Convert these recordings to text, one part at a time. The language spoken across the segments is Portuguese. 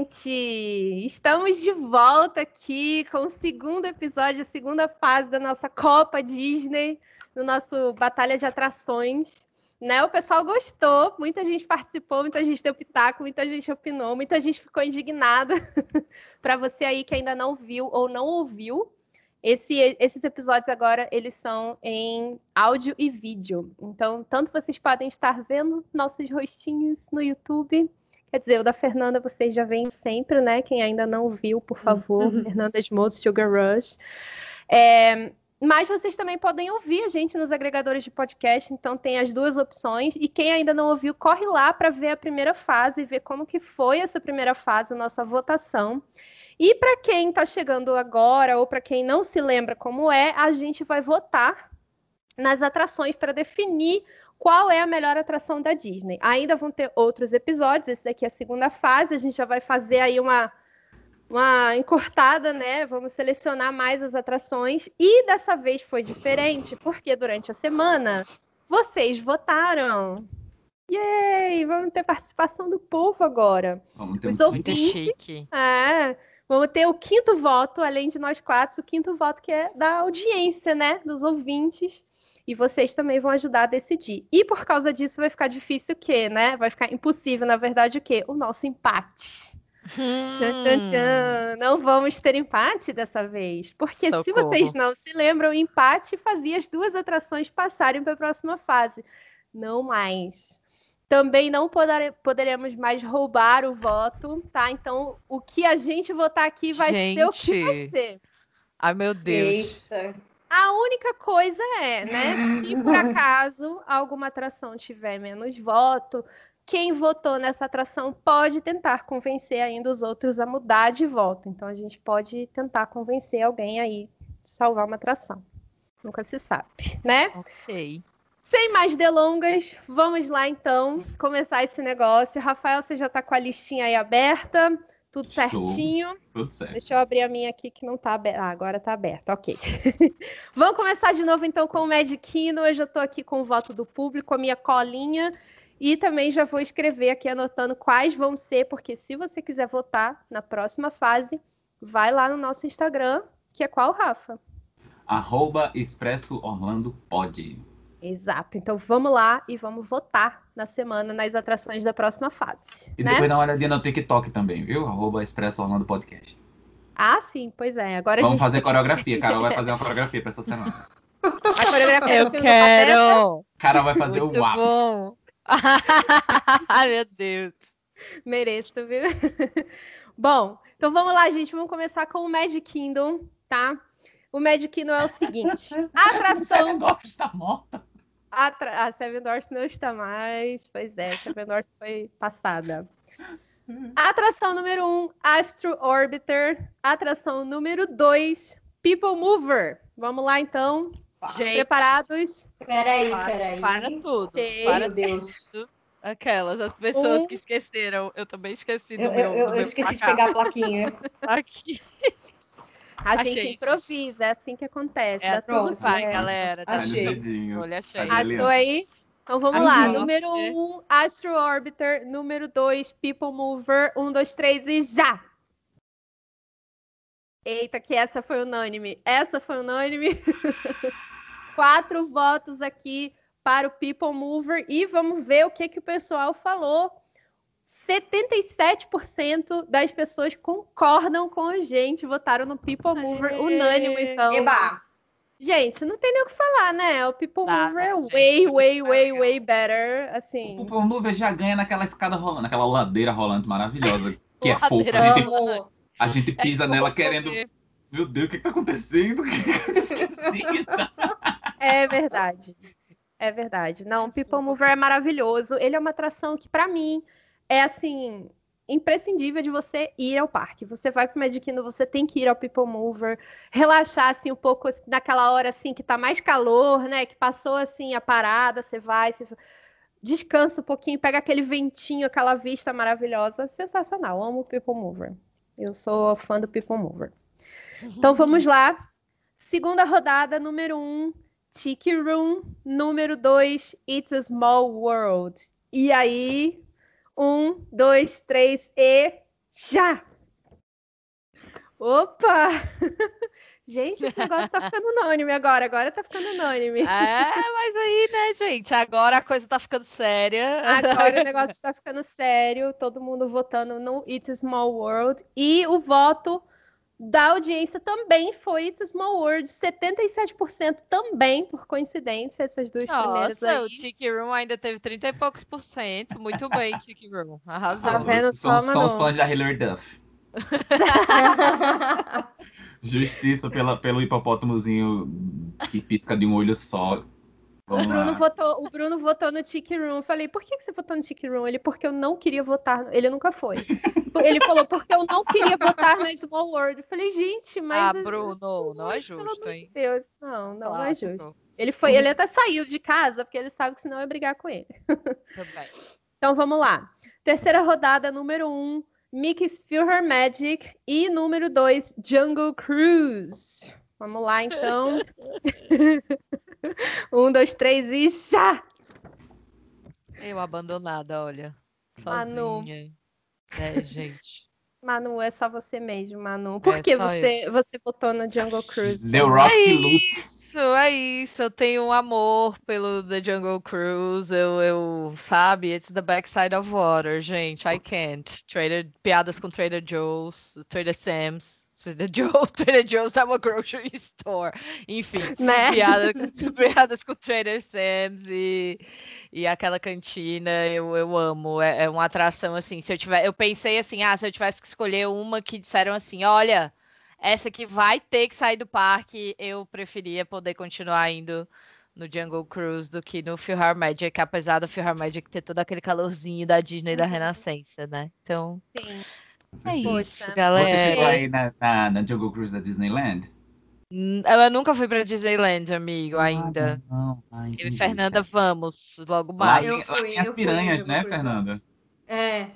gente! Estamos de volta aqui com o segundo episódio, a segunda fase da nossa Copa Disney, no nosso Batalha de Atrações. Né? O pessoal gostou, muita gente participou, muita gente deu pitaco, muita gente opinou, muita gente ficou indignada. Para você aí que ainda não viu ou não ouviu, esse, esses episódios agora eles são em áudio e vídeo. Então, tanto vocês podem estar vendo nossos rostinhos no YouTube. Quer dizer, o da Fernanda vocês já veem sempre, né? Quem ainda não viu, por favor, uhum. Fernanda Smoth, Sugar Rush. É, mas vocês também podem ouvir a gente nos agregadores de podcast, então tem as duas opções. E quem ainda não ouviu, corre lá para ver a primeira fase, ver como que foi essa primeira fase, nossa votação. E para quem está chegando agora ou para quem não se lembra como é, a gente vai votar nas atrações para definir qual é a melhor atração da Disney. Ainda vão ter outros episódios, esse daqui é a segunda fase, a gente já vai fazer aí uma uma encurtada, né? Vamos selecionar mais as atrações e dessa vez foi diferente, porque durante a semana vocês votaram. Yay! Vamos ter participação do povo agora. Vamos ter Os um ouvintes, chique. É, Vamos ter o quinto voto, além de nós quatro, o quinto voto que é da audiência, né? Dos ouvintes. E vocês também vão ajudar a decidir. E por causa disso vai ficar difícil o quê, né? Vai ficar impossível, na verdade, o quê? O nosso empate. Hum. Tchan, tchan, tchan. Não vamos ter empate dessa vez. Porque Socorro. se vocês não se lembram, o empate fazia as duas atrações passarem para a próxima fase. Não mais. Também não poder, poderemos mais roubar o voto, tá? Então, o que a gente votar aqui vai gente. ser o que vai ser. Ai, meu Deus. Eita. A única coisa é, né? Se por acaso alguma atração tiver menos voto, quem votou nessa atração pode tentar convencer ainda os outros a mudar de voto. Então a gente pode tentar convencer alguém aí salvar uma atração. Nunca se sabe, né? Ok. Sem mais delongas, vamos lá então começar esse negócio. Rafael, você já está com a listinha aí aberta, tudo Estou. certinho. Tudo certo. Deixa eu abrir a minha aqui que não está aberta. Ah, agora está aberta, ok. vamos começar de novo então com o Medikino. Eu já estou aqui com o voto do público, a minha colinha. E também já vou escrever aqui anotando quais vão ser, porque se você quiser votar na próxima fase, vai lá no nosso Instagram, que é qual, Rafa? Arroba Expresso Orlando Pode. Exato. Então vamos lá e vamos votar na semana nas atrações da próxima fase. E né? depois dá uma olhadinha no TikTok também, viu? Arroba Expresso Orlando Podcast. Ah, sim, pois é. Agora Vamos gente... fazer coreografia. Carol vai fazer uma coreografia para essa semana. A coreografia Eu quero! Carol vai fazer Muito o WAP. bom. Ai, meu Deus. Mereço, viu? bom, então vamos lá, gente. Vamos começar com o Magic Kingdom, tá? O Magic Kingdom é o seguinte: a atração. está morta. A, tra... a Seven Doors não está mais. Pois é, Seven Doors foi passada. Atração número 1, um, Astro Orbiter. Atração número 2, People Mover. Vamos lá, então. Gente, Preparados? Peraí, peraí. Para tudo. Okay. Para Deus. Tudo. Aquelas, as pessoas Um. que esqueceram. Eu também esqueci do Eu, meu. eu, eu, esqueci de placar. pegar a plaquinha. Aqui. A Achei. gente improvisa, é assim que acontece. É, dá tudo Vai, certo. galera. Tá Achei. Olha, achei. Achou aí? Então vamos lá. Número 1, um, Astro Orbiter. Número 2, People Mover. 1, 2, 3 e já! Eita, que essa foi unânime. Essa foi unânime. Quatro votos aqui para o People Mover. E vamos ver o que, que o pessoal falou. 77% das pessoas concordam com a gente, votaram no People Mover Aê! unânime, então. Eba! Gente, não tem nem o que falar, né? O People Tá, Mover é né, gente? way, way, way, legal. way better. Assim. O People Mover já ganha naquela escada rolando, naquela ladeira rolante maravilhosa, que é fofa. A gente, a gente É pisa que nela querendo. ver. Meu Deus, o que, que tá acontecendo? Esquisita. É verdade. É verdade. Não, o People Mover é maravilhoso. Ele é uma atração que, pra mim, é assim. Imprescindível de você ir ao parque. Você vai pro Kingdom, você tem que ir ao People Mover, relaxar assim um pouco assim, naquela hora assim que tá mais calor, né? Que passou assim a parada, você vai, você descansa um pouquinho, pega aquele ventinho, aquela vista maravilhosa, sensacional. Amo o People Mover. Eu sou fã do People Mover. Então vamos lá. Segunda rodada, número 1, um, Tiki Room. Número 2, It's a Small World. E aí, um, dois, três e. já! Opa! Gente, esse negócio tá ficando unânime agora. Agora tá ficando unânime. É, mas aí, né, gente? Agora a coisa tá ficando séria. Agora o negócio está ficando sério, todo mundo votando no It's Small World. E o voto da audiência também foi It's Small World, 77% também, por coincidência, essas duas primeiras Nossa, aí. o Tiki Room ainda teve 30 e poucos por cento. Muito bem, Tiki Room. Arrasou. Tá vendo São, só, são os fãs da Hilary Duff. Justiça pela, pelo hipopótamozinho que pisca de um olho só. O Vamos Bruno, lá. votou, o Bruno votou no Tiki Room. Eu falei, por que, que você votou no Tiki Room? Ele, porque eu não queria votar. no- Ele nunca foi. Ele falou, porque eu não queria votar na Small World. Eu falei, gente, mas. Ah, Bruno, não é justo, hein? Deus. Não, não, não é justo. Ele foi, ele até saiu de casa, porque ele sabe que senão eu ia brigar com ele. Também. Então vamos lá. Terceira rodada, número um, Mickey's Feel Her Magic. E número dois, Jungle Cruise. Vamos lá, então. um, dois, três e já! Eu abandonada, olha. Manu. Sozinha. É, gente. Manu, é só você mesmo, Manu. Por É que você, você votou no Jungle Cruise? The Rock É isso, é isso. Eu tenho um amor pelo The Jungle Cruise. Eu, eu, sabe, it's the backside of water, gente. I can't. Trader, piadas com Trader Joe's, Trader Sam's. Trader Joe's, Trader Joe's é uma grocery store. Enfim, Né? piada, piadas com Trader Sam's e, e aquela cantina, eu, eu amo. É, é uma atração assim. Se eu tiver, eu pensei assim, ah, se eu tivesse que escolher uma que disseram assim, olha, essa aqui vai ter que sair do parque, eu preferia poder continuar indo no Jungle Cruise do que no Philharmagic, apesar do Philharmagic ter todo aquele calorzinho da Disney da Uhum. Renascença, né? Então, Sim. É Poxa. isso, Você galera. chegou aí na, na, na Jungle Cruise da Disneyland? Eu nunca fui pra Disneyland, amigo, ainda. Ah, não. Ah, Eu e. Fernanda vamos logo Lá, mais. tem- Eu lá fui, as fui piranhas, no né, Cruise. Fernanda? É.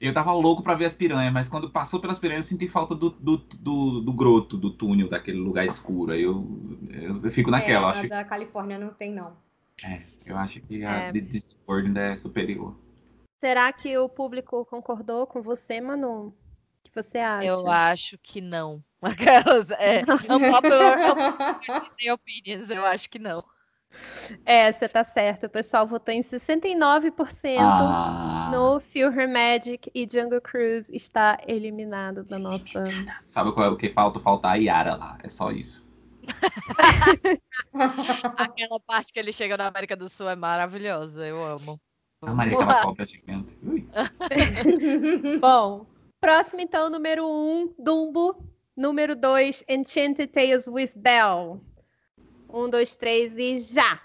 Eu tava louco pra ver as piranhas, mas quando passou pelas piranhas eu senti falta do, do, do, do groto, do túnel, daquele lugar escuro. Aí eu, eu, eu fico naquela. é, acho, a da Califórnia não tem, não. é, eu acho que a É. de Disney World ainda é superior. Será que o público concordou com você, Manu? O que você acha? Eu acho que não. Aquelas, é, unpopular opinions, eu acho que não. É, você tá certo. O pessoal votou em 69% Ah, no Feel Her Magic e Jungle Cruise está eliminado da nossa. sabe qual é o que falta? Falta a Yara lá. É só isso. Aquela parte que ele chega na América do Sul é maravilhosa, eu amo. A Maria, aquela cobra gigante. Ui. Bom, próximo então, número 1, um, Dumbo. Número 2, Enchanted Tales with Belle. Um, dois, três e já!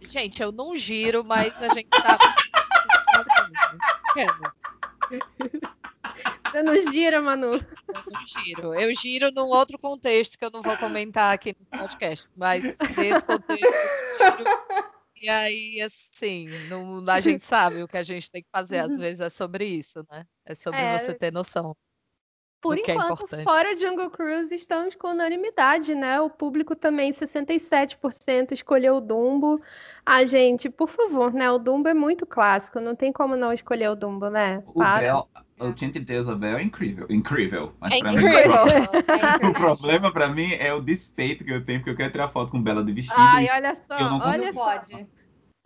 Gente, eu não giro, mas a gente tá. Eu Você não gira, Manu? não giro. Eu giro num outro contexto que eu não vou comentar aqui no podcast, mas nesse contexto eu giro. E aí, assim, não, a gente sabe o que a gente tem que fazer, às vezes é sobre isso, né? É sobre É. você ter noção. Por é enquanto, importante. fora Jungle Cruise, estamos com unanimidade, né? O público também, 67% escolheu o Dumbo. Ah, gente, por favor, né? O Dumbo é muito clássico, não tem como não escolher o Dumbo, né? O Para. Bell, o Chanted Tales of Bell é incrível. Incrível. Mas É pra incrível. Mim, o problema pra mim é o despeito que eu tenho, porque eu quero tirar foto com Bela de vestido. Ai, olha só, Eu não olha pode.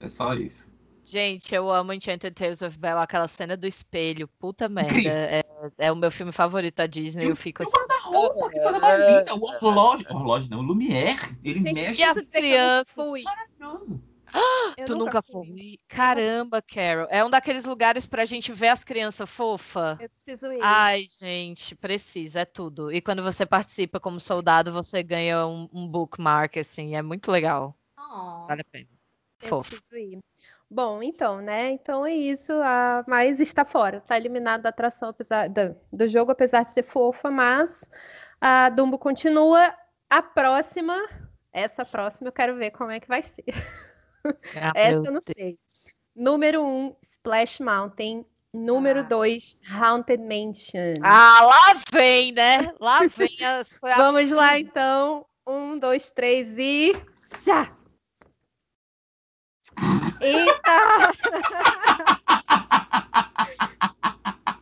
É só isso. Gente, eu amo Enchanted Tales of Belle, aquela cena do espelho, puta merda. É, é o meu filme favorito da Disney, eu fico assim. Roupa, que coisa mais linda. O horlogem. Horlogem não, o Lumière. Ele Gente, mexe. E a preciso dizer que eu criança? nunca fui. maravilhoso. Eu Tu nunca foi? Caramba, Carol. É um daqueles lugares pra gente ver as crianças fofa. Eu preciso ir. Ai, gente, precisa, é tudo. E quando você participa como soldado, você ganha um, um bookmark, assim, é muito legal. Oh. Vale a pena. Eu Fofo. preciso ir. Bom, então, né? Então é isso. A... Mas está fora. Tá eliminado da atração, apesar do, do jogo, apesar de ser fofa, mas a Dumbo continua. A próxima, essa próxima eu quero ver como é que vai ser. Ah, Essa meu eu não Deus. sei. Número 1, um, Splash Mountain. Número Ah. 2, Haunted Mansion. Ah, lá vem, né? Lá vem as. foi a- Vamos lá, então. Um, dois, três e. Já! Eita!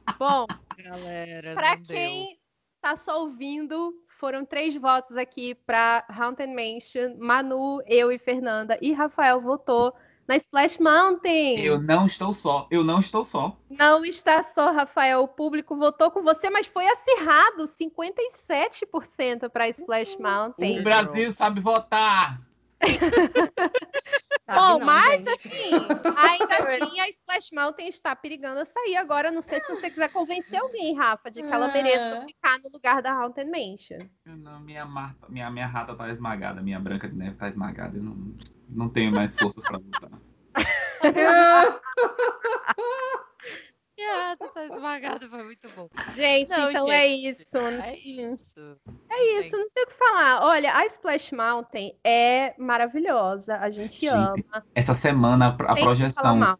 Bom, Galera, deu. quem tá só ouvindo, foram três votos aqui pra Haunted Mansion. Manu, eu e Fernanda. E Rafael votou na Splash Mountain. Eu não estou só. Eu não estou só. Não está só, Rafael. O público votou com você, mas foi acirrado. 57% pra Splash Mountain. O Brasil sabe votar. Sabe Bom, não, mas gente. assim, ainda assim, a Splash Mountain está perigando a sair agora. Não sei se você quiser convencer alguém, Rafa, de que ela mereça ficar no lugar da Haunted Mansion. Não, minha, Marta, minha, minha rata tá esmagada. Minha branca de neve tá esmagada. Eu não, não tenho mais forças pra lutar. Ah, tá esmagado, foi muito bom. Gente, Não, então é gente, isso. É isso. É isso, não tem o que falar. Olha, a Splash Mountain é maravilhosa. A gente Sim, ama. Essa semana, a Tem projeção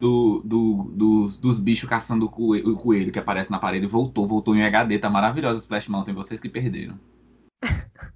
do, do- dos, dos bichos caçando o coelho, o coelho que aparece na parede voltou, voltou em HD, tá maravilhosa a Splash Mountain, vocês que perderam.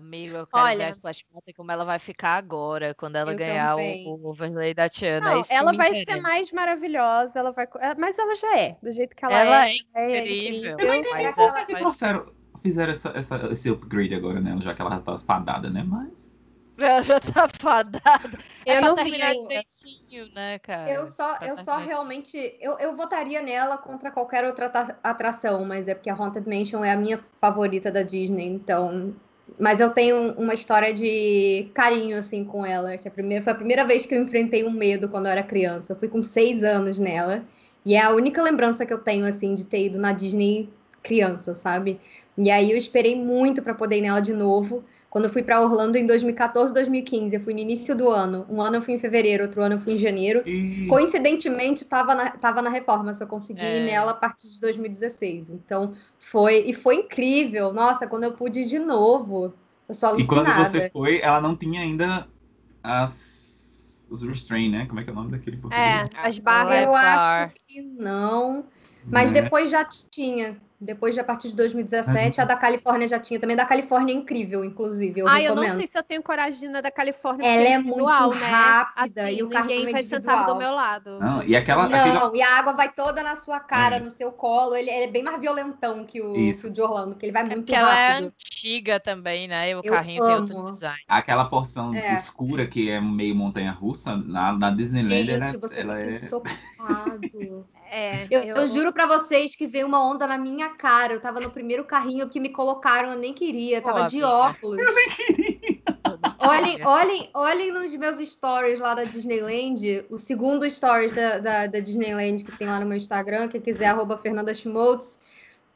Amigo, eu quero ver Olha. a Splash Mountain como ela vai ficar agora, quando ela ganhar o, também. o overlay da Tiana. Não, ela vai ser interessa. mais maravilhosa, ela vai, é, mas ela já é, do jeito que ela, Ela é. é incrível. Eu não mas entendi ela por que trouxeram, fizeram essa, essa- esse upgrade agora nela, já que ela tá fadada, né? Mas. Ela já tá fadada. Eu é não vi direitinho, né, cara? Eu só, Pra eu só realmente. Eu, eu votaria nela contra qualquer outra atra- atração, mas é porque a Haunted Mansion é a minha favorita da Disney, então. Mas eu tenho uma história de carinho, assim, com ela. Que a primeira, foi a primeira vez que eu enfrentei um medo quando eu era criança. Eu fui com seis anos nela. E é a única lembrança que eu tenho, assim, de ter ido na Disney criança, sabe? E aí eu esperei muito para poder ir nela de novo. Quando eu fui para Orlando em 2014, 2015, eu fui no início do ano. Um ano eu fui em fevereiro, outro ano eu fui em janeiro. Coincidentemente, estava na, tava na reforma, só consegui É. ir nela a partir de 2016. Então, foi. E foi incrível. Nossa, quando eu pude ir de novo, eu sou E quando alucinada. você foi, ela não tinha ainda as, os restrain, né? Como é que é o nome daquele em português? É, as barras. Eu acho que não. Mas Né? depois já tinha. Depois, de a partir de 2017, a da Califórnia já tinha. Também da Califórnia é incrível, inclusive. Eu Ah, eu recomendo. não sei se eu tenho coragem de ir na da Califórnia. Ela é individual, muito né? rápida Assim, e o ninguém carrinho é vai sentar do meu lado. Não, e aquela. aquele- Não, e a água vai toda na sua cara, É. no seu colo. Ele, ele é bem mais violentão que o, Isso. que o de Orlando, porque ele vai É muito porque ela é rápido. antiga também, né? E o Eu carrinho tem outro design. aquela porção É. escura que é meio montanha russa, na, na Disneyland, Gente, ela, você ela fica é. ensopado. É, Eu, eu juro pra vocês que veio uma onda na minha cara. Eu tava no primeiro carrinho que me colocaram, eu nem queria. Eu tava Pô, de óculos. Eu nem Olhem, queria. olhem, olhem nos meus stories lá da Disneyland, o segundo stories da, da, da Disneyland que tem lá no meu Instagram, quem quiser, arroba Fernanda Schmoltz.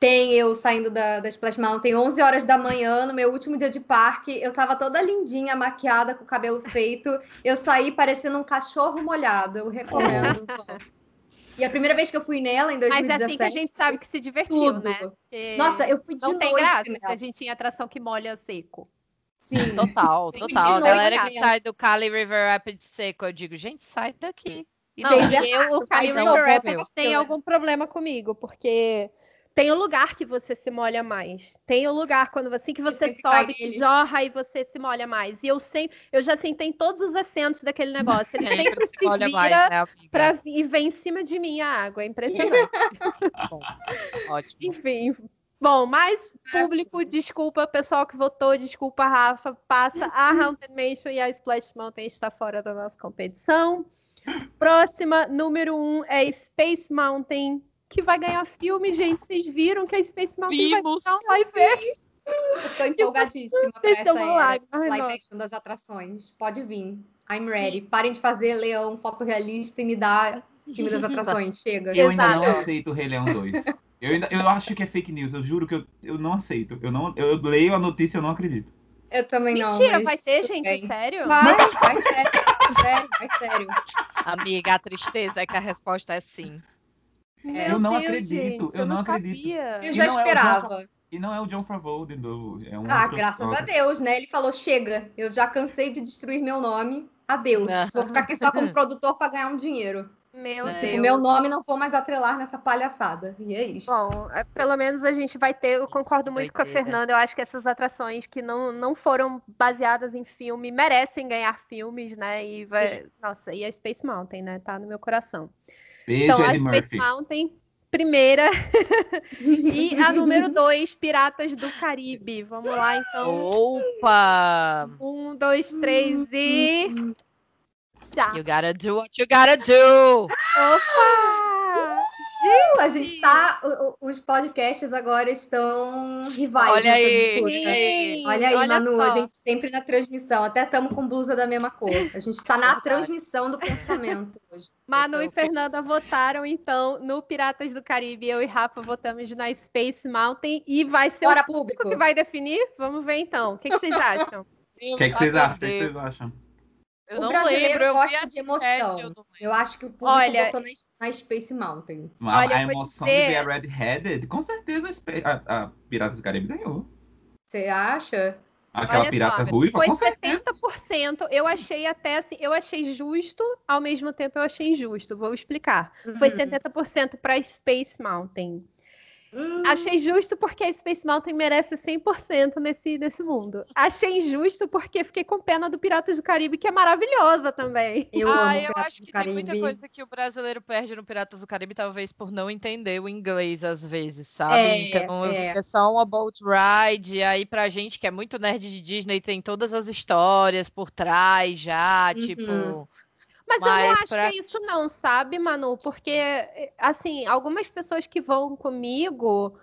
Tem eu saindo da, da Splash Mountain 11 horas da manhã, no meu último dia de parque. Eu tava toda lindinha, maquiada, com o cabelo feito. Eu saí parecendo um cachorro molhado. Eu recomendo. E a primeira vez que eu fui nela, em Mas 2017... é assim que a gente sabe que se divertiu, tudo. né? Porque Nossa, eu fui de não tem noite graça nela. a gente tem atração que molha seco. Sim. Total, Tem total. A galera que sai do Cali River Rapid seco, eu digo, gente, sai daqui. E Não, eu, o Cali River Rapids meu. tem algum problema comigo, porque tem o lugar que você se molha mais. Tem o lugar quando você, que você sobe, que jorra e você se molha mais. E eu sempre, eu já sentei em todos os assentos daquele negócio. Ele sempre se olha vira mais, né, pra, e vem em cima de mim a água. É impressionante. Bom, ótimo. Enfim. Bom, mas público, desculpa, pessoal que votou, desculpa, Rafa, passa a Haunted Mansion e a Splash Mountain está fora da nossa competição. Próxima, número um, é Space Mountain, que vai ganhar filme, gente. Vocês viram que a Space Mountain Vimos. vai ganhar um live action? Eu tô empolgadíssima pra essa uma era. Ai, live nossa. action das atrações. Pode vir. I'm ready. Parem de fazer leão fotorrealista e me dá filme das atrações. Chega. Eu ainda não Exato. aceito o Rei Leão 2. Eu, ainda, eu acho que é fake news, eu juro que eu, eu não aceito. Eu, não, eu leio a notícia e eu não acredito. Eu também não. Mentira, vai ter, gente? bem. Sério? Vai, vai sério. Vai, vai sério. Amiga, a tristeza é que a resposta é sim. Meu Eu não Deus, acredito, gente, eu não acredito. sabia. Eu E já não é esperava. E não é o John Favreau de novo. É um Ah, outro graças a. Deus, né? Ele falou: chega, eu já cansei de destruir meu nome. Adeus. Ah. Vou ficar aqui só como produtor para ganhar um dinheiro. Meu É. Deus. Tipo, meu nome não vou mais atrelar nessa palhaçada. E é isso. Bom, é, pelo menos a gente vai ter, eu concordo muito com a Doideira. Fernanda, eu acho que essas atrações que não, não foram baseadas em filme merecem ganhar filmes, né? E vai, nossa, e a Space Mountain, né? Tá no meu coração. Beijo, Então, a Ed Space Murphy. Mountain primeira. e a número dois, Piratas do Caribe. Vamos lá, então. Opa! Um, dois, três e. Já. You gotta do what you gotta do! Opa! Uh, a gente tá. o- Os podcasts agora estão rivais. Olha aí. disputa. Sim, Olha aí, Manu, a só. gente sempre na transmissão. Até estamos com blusa da mesma cor. A gente tá na Verdade. transmissão do pensamento hoje. Manu e Eu- Fernanda votaram, então, no Piratas do Caribe. Eu e Rafa votamos na Space Mountain. E vai ser o público público. que vai definir? Vamos ver, então. O que, que vocês acham? O que, é que vocês acham? O que, é que vocês acham? Eu o não brasileiro lembro, eu gosta de emoção. eu Eu acho que o público Olha- votou na, na Space Mountain. A, Olha, a emoção dizer- de ver a Red-Headed, com certeza a, a, a Pirata do Caribe ganhou. Você acha? Aquela Olha pirata só, ruiva, Foi com certeza. 70%. Eu achei até assim, eu achei justo, ao mesmo tempo eu achei injusto. Vou explicar. Foi Uhum. 70% para Space Mountain. Hum, Achei justo porque a Space Mountain merece 100% nesse, nesse mundo. Achei injusto porque fiquei com pena do Piratas do Caribe, que é maravilhosa também. eu ah, amo eu acho que tem muita coisa que o brasileiro perde no Piratas do Caribe, talvez por não entender o inglês às vezes, sabe? É, então é. é só uma boat ride. E aí, pra gente que é muito nerd de Disney, tem todas as histórias por trás já, Uhum. tipo. Mas, eu não Mas acho pra- que é isso não, sabe, Manu? Porque, assim, algumas pessoas que vão comigo,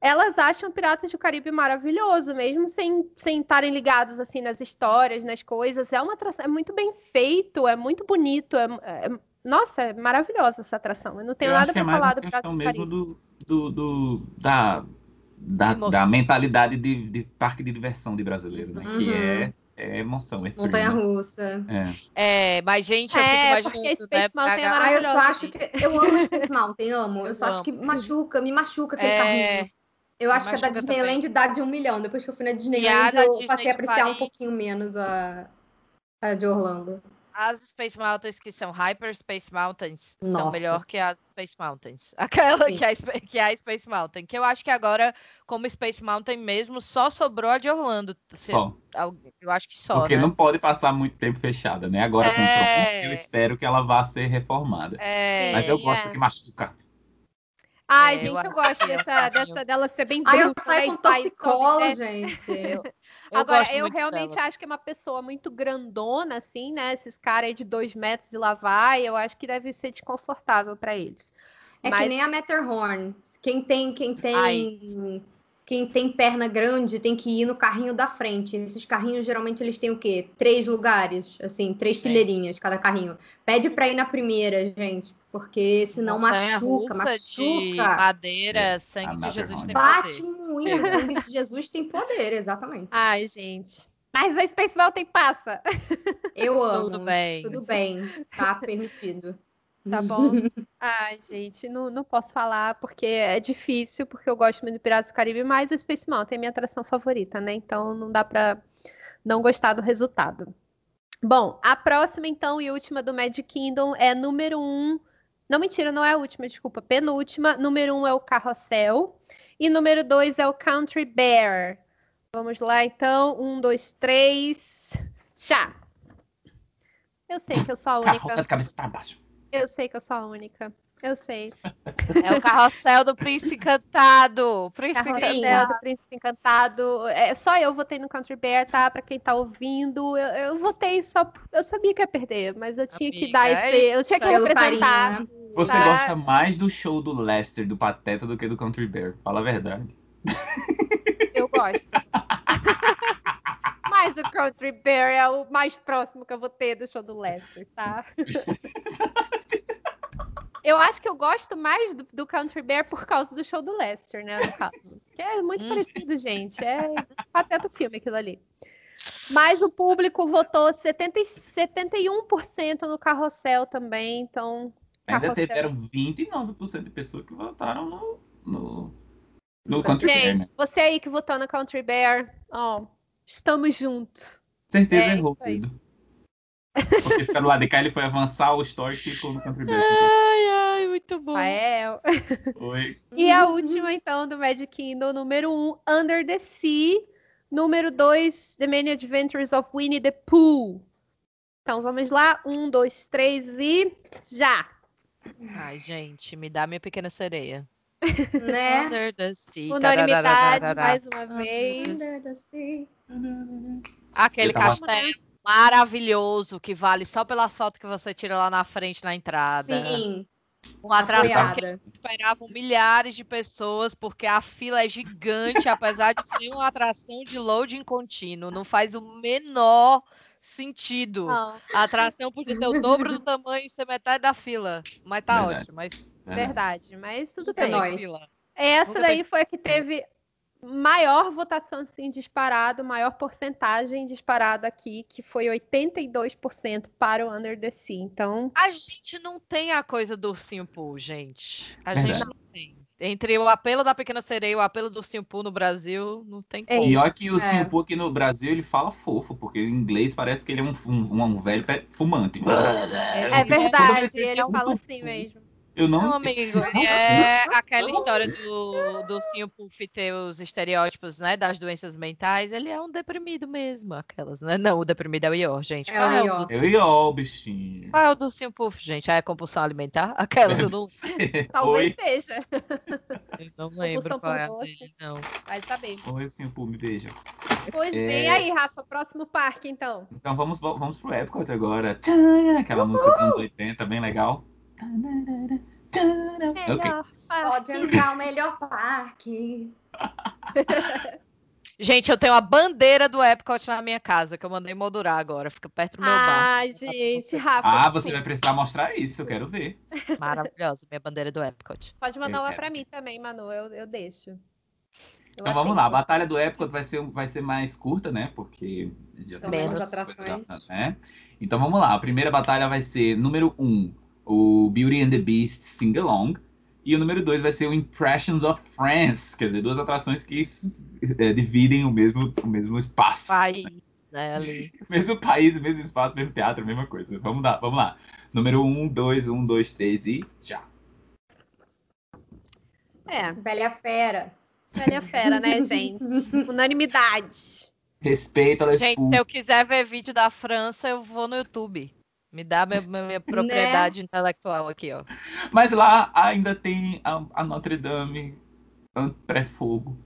elas acham Piratas do Caribe maravilhoso, mesmo sem sem estarem ligados, assim, nas histórias, nas coisas. É uma atração, é muito bem feito, é muito bonito, é, é- nossa, é maravilhosa essa atração. Eu não tenho eu nada que é falar uma do Piratas do mesmo Caribe. do, do, do- da, da, da mentalidade de, de parque de diversão de brasileiro, né? Que Uhum. é, é emoção, é frio, Montanha né? russa. É. É, mas, gente, eu É, fico porque imaginando, Space né? Mountain é pra- Ah, eu só acho que. Eu amo Space Mountain, amo. Eu só Eu acho que machuca, me machuca aquele É, carrinho. Eu acho que a da Disneyland dá de um milhão. Depois que eu fui na Disneyland, eu Disney passei a apreciar um Paris. pouquinho menos a, a de Orlando. As Space Mountains que são Hyper Space Mountains são Nossa. melhor que as Space Mountains. Aquela Sim. que é, que é a Space Mountain. Que eu acho que agora, como Space Mountain mesmo, só sobrou a de Orlando. Se- Só. Eu acho que só, Porque né? não pode passar muito tempo fechada, né? Agora com o É. Tron, eu espero que ela vá ser reformada. É, Mas eu gosto é. que machuca. Ai, É, eu gente, eu acho gosto dessa, dessa dela ser bem Ai, eu bruta, saio né? com torcicolo, desce. gente. eu Agora, eu realmente dela. acho que é uma pessoa muito grandona, assim, né? Esses caras aí de dois metros e lá vai, eu acho que deve ser desconfortável pra eles. É Mas- que nem a Matterhorn. Quem tem, quem tem, Ai. quem tem perna grande tem que ir no carrinho da frente. Esses carrinhos geralmente eles têm o quê? Três lugares, assim, três fileirinhas cada carrinho. Pede pra ir na primeira, gente, porque senão machuca, Montanha-russa de machuca. madeira, sangue a de Jesus tem. Bate poder. muito. O sangue de Jesus tem poder, exatamente. Ai, gente. Mas a Space Mountain passa, Eu amo. Tudo bem. Tudo bem, tá permitido. tá bom? Ai, gente, não, não posso falar porque é difícil, porque eu gosto muito de Piratas do Caribe, mas a Space Mountain é minha atração favorita, né? Então não dá pra não gostar do resultado. Bom, a próxima, então, e última do Magic Kingdom é número um. Não, mentira, não é a última, desculpa, penúltima. Número um é o Carrossel. E número dois é o Country Bear. Vamos lá, então. Um, dois, três. Já! Eu sei que eu sou a Carroça única. de cabeça pra baixo. Eu sei que eu sou a única. Eu sei. É o carrossel do Príncipe Encantado. O Príncipe Carrossel Encantado. do Príncipe Encantado. É, só eu votei no Country Bear, tá? Pra quem tá ouvindo. Eu, eu votei só. Eu sabia que ia perder, mas eu tinha que Amiga, dar é esse. Eu tinha que representar. carinho, né? Você Tá. gosta mais do show do Lester, do Pateta, do que do Country Bear. Fala a verdade. Eu gosto. Mas o Country Bear é o mais próximo que eu vou ter do show do Lester, tá? Eu acho que eu gosto mais do, do Country Bear por causa do show do Lester, né? No caso. Que é muito Hum. parecido, gente. É pateta o filme aquilo ali. Mas o público votou 70, e 71% no carrossel também, então. Ainda Carrossel. tiveram 29% de pessoas que votaram no, no, no Country Bear, né? Gente, você aí que votou no Country Bear, ó, estamos juntos. Certeza é errou tudo. Porque ficaram lá de cá, ele foi avançar o story e ficou no Country Bear. Ai, ai, muito bom. Rafael. Oi. E a última, então, do Magic Kingdom, número 1, um, Under the Sea. Número 2, The Many Adventures of Winnie the Pooh. Então vamos lá. Um, dois, três e já! Ai, gente, me dá minha pequena sereia. Né? Under the sea. Unanimidade, mais uma vez. Under the sea. Aquele tava- castelo maravilhoso que vale só pelo asfalto que você tira lá na frente na entrada. Sim, Uma atração que esperavam milhares de pessoas, porque a fila é gigante, apesar de ser uma atração de loading contínuo. Não faz o menor sentido. Não, A atração podia ter o dobro do tamanho e ser metade da fila. Mas tá Verdade. ótimo. Mas verdade, mas tudo É bem. Essa Nunca daí teve foi a que teve maior votação, assim, disparado, maior porcentagem disparado aqui, que foi 82% para o Under the Sea. Então, A gente não tem a coisa do ursinho Pooh, gente. A Verdade. gente não tem. Entre o apelo da Pequena Sereia e o apelo do Pooh no Brasil, não tem É. como. E olha que o É. Simpu aqui no Brasil ele fala fofo, porque em inglês parece que ele é um, um, um velho fumante. é fico- verdade, ele fala assim mesmo. Eu não. Não, amigo, é aquela história do, do Puff ter os estereótipos, né, das doenças mentais. Ele é um deprimido mesmo, aquelas, né? Não, o deprimido é o Ior, gente. É Qual o é, o Ior. Eu ia, ó, bichinho. qual é o do Puff, gente? Ah, é compulsão alimentar? Aquelas, eu não, Talvez Oi, seja, eu não lembro Compulsão qual é a dele, não. vai saber. oi, Simpu, me beija. Pois É. bem, aí, Rafa, próximo parque, então. Então vamos, vamos pro Epcot agora. Aquela música dos anos 80, bem legal. Melhor Pode parque. entrar o melhor parque. Gente, eu tenho a bandeira do Epcot na minha casa, que eu mandei moldurar agora. Fica perto do meu bar. Ai, gente, Rafa. Ah, você vai precisar mostrar isso, eu quero ver. Maravilhosa, minha bandeira do Epcot. Pode mandar Eu uma pra mim também, Manu, eu, eu deixo. Eu Então vamos lá, a aceito. batalha do Epcot vai ser, vai ser mais curta, né? Porque já São tem menos atrações. né? Então vamos lá, a primeira batalha vai ser número 1, um, o Beauty and the Beast Sing Along. E o número 2 vai ser o Impressions of France, quer dizer, duas atrações que é, dividem o mesmo, o mesmo espaço. País, né, ali. Mesmo país, mesmo espaço, mesmo teatro, mesma coisa. Vamos lá, vamos lá. Número 1, 2, 1, 2, 3 e já. É, Velha fera. velha fera, né, gente? Unanimidade. Respeita a Gente, se eu quiser ver vídeo da França, eu vou no YouTube. Me dá minha, minha- minha propriedade intelectual aqui, ó. Mas lá ainda tem a, a Notre Dame pré-fogo.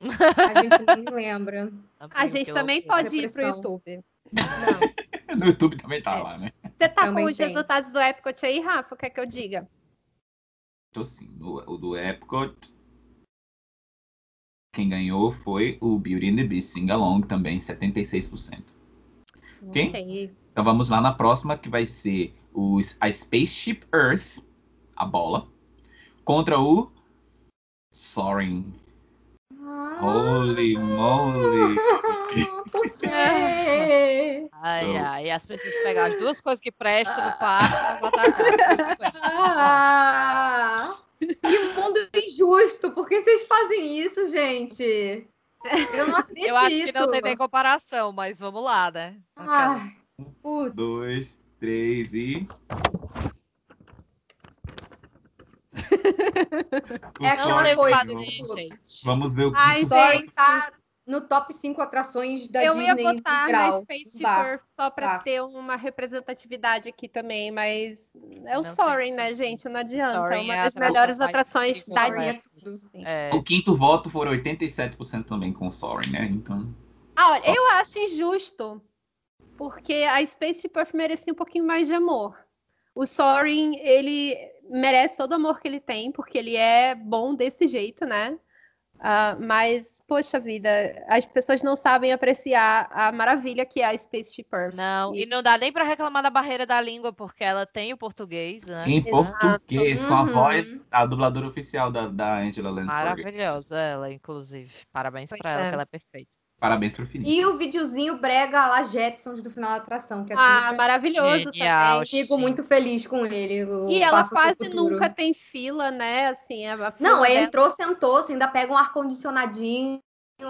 A gente nem lembra. A Amigo, gente também loucura. pode ir pro. YouTube. Não. No YouTube também tá É. lá, né? Você tá Também com os tem. resultados do Epcot aí, Rafa? Quer que eu diga? Tô sim. O, o do Epcot. Quem ganhou foi o Beauty and the Beast Sing Along também, 76%. Quem? Então vamos lá na próxima, que vai ser o, a Spaceship Earth, a bola, contra o Soaring. Holy moly! Por quê? Ai, Eu- ai, as pessoas pegam as duas coisas que prestam no parque pra batalhar. Ah, que mundo injusto! Por que vocês fazem isso, gente? Eu não acredito. Eu acho que não tem nem comparação, mas vamos lá, né? Ai, putz. Dois, três e. O É aquela tem o que coisa, fazer, Soaring. gente. Vamos ver o que Ai, Sorry, tá no top 5 atrações da eu Disney. ia votar no geral. na Space Earth só pra vá. ter uma representatividade aqui também, mas é o Não Soaring, né, gente? Não adianta. É Soaring uma é das melhores atrações da do Disney. É, O quinto voto foram 87% também com o Soaring, né? Então. Ah, olha, Só. eu acho injusto, porque a Space Earth merecia um pouquinho mais de amor. O Soaring, ele merece todo o amor que ele tem, porque ele é bom desse jeito, né? Ah, mas, poxa vida, as pessoas não sabem apreciar a maravilha que é a Space Earth. Não, E- e não dá nem pra reclamar da barreira da língua, porque ela tem o português, né? Em Exato. português, com a Uhum. voz, a dubladora oficial da, da Angela Lansbury. Maravilhosa ela, inclusive. Parabéns Pois pra ela, é. que ela é perfeita. Parabéns pro Felipe. E o videozinho brega lá Jetsons do final da atração, que é Ah, maravilhoso Genial, também. Fico muito feliz com ele. E ela quase nunca tem fila, né? Assim, a a fila Não, dela- entrou, sentou, você ainda pega um ar-condicionadinho,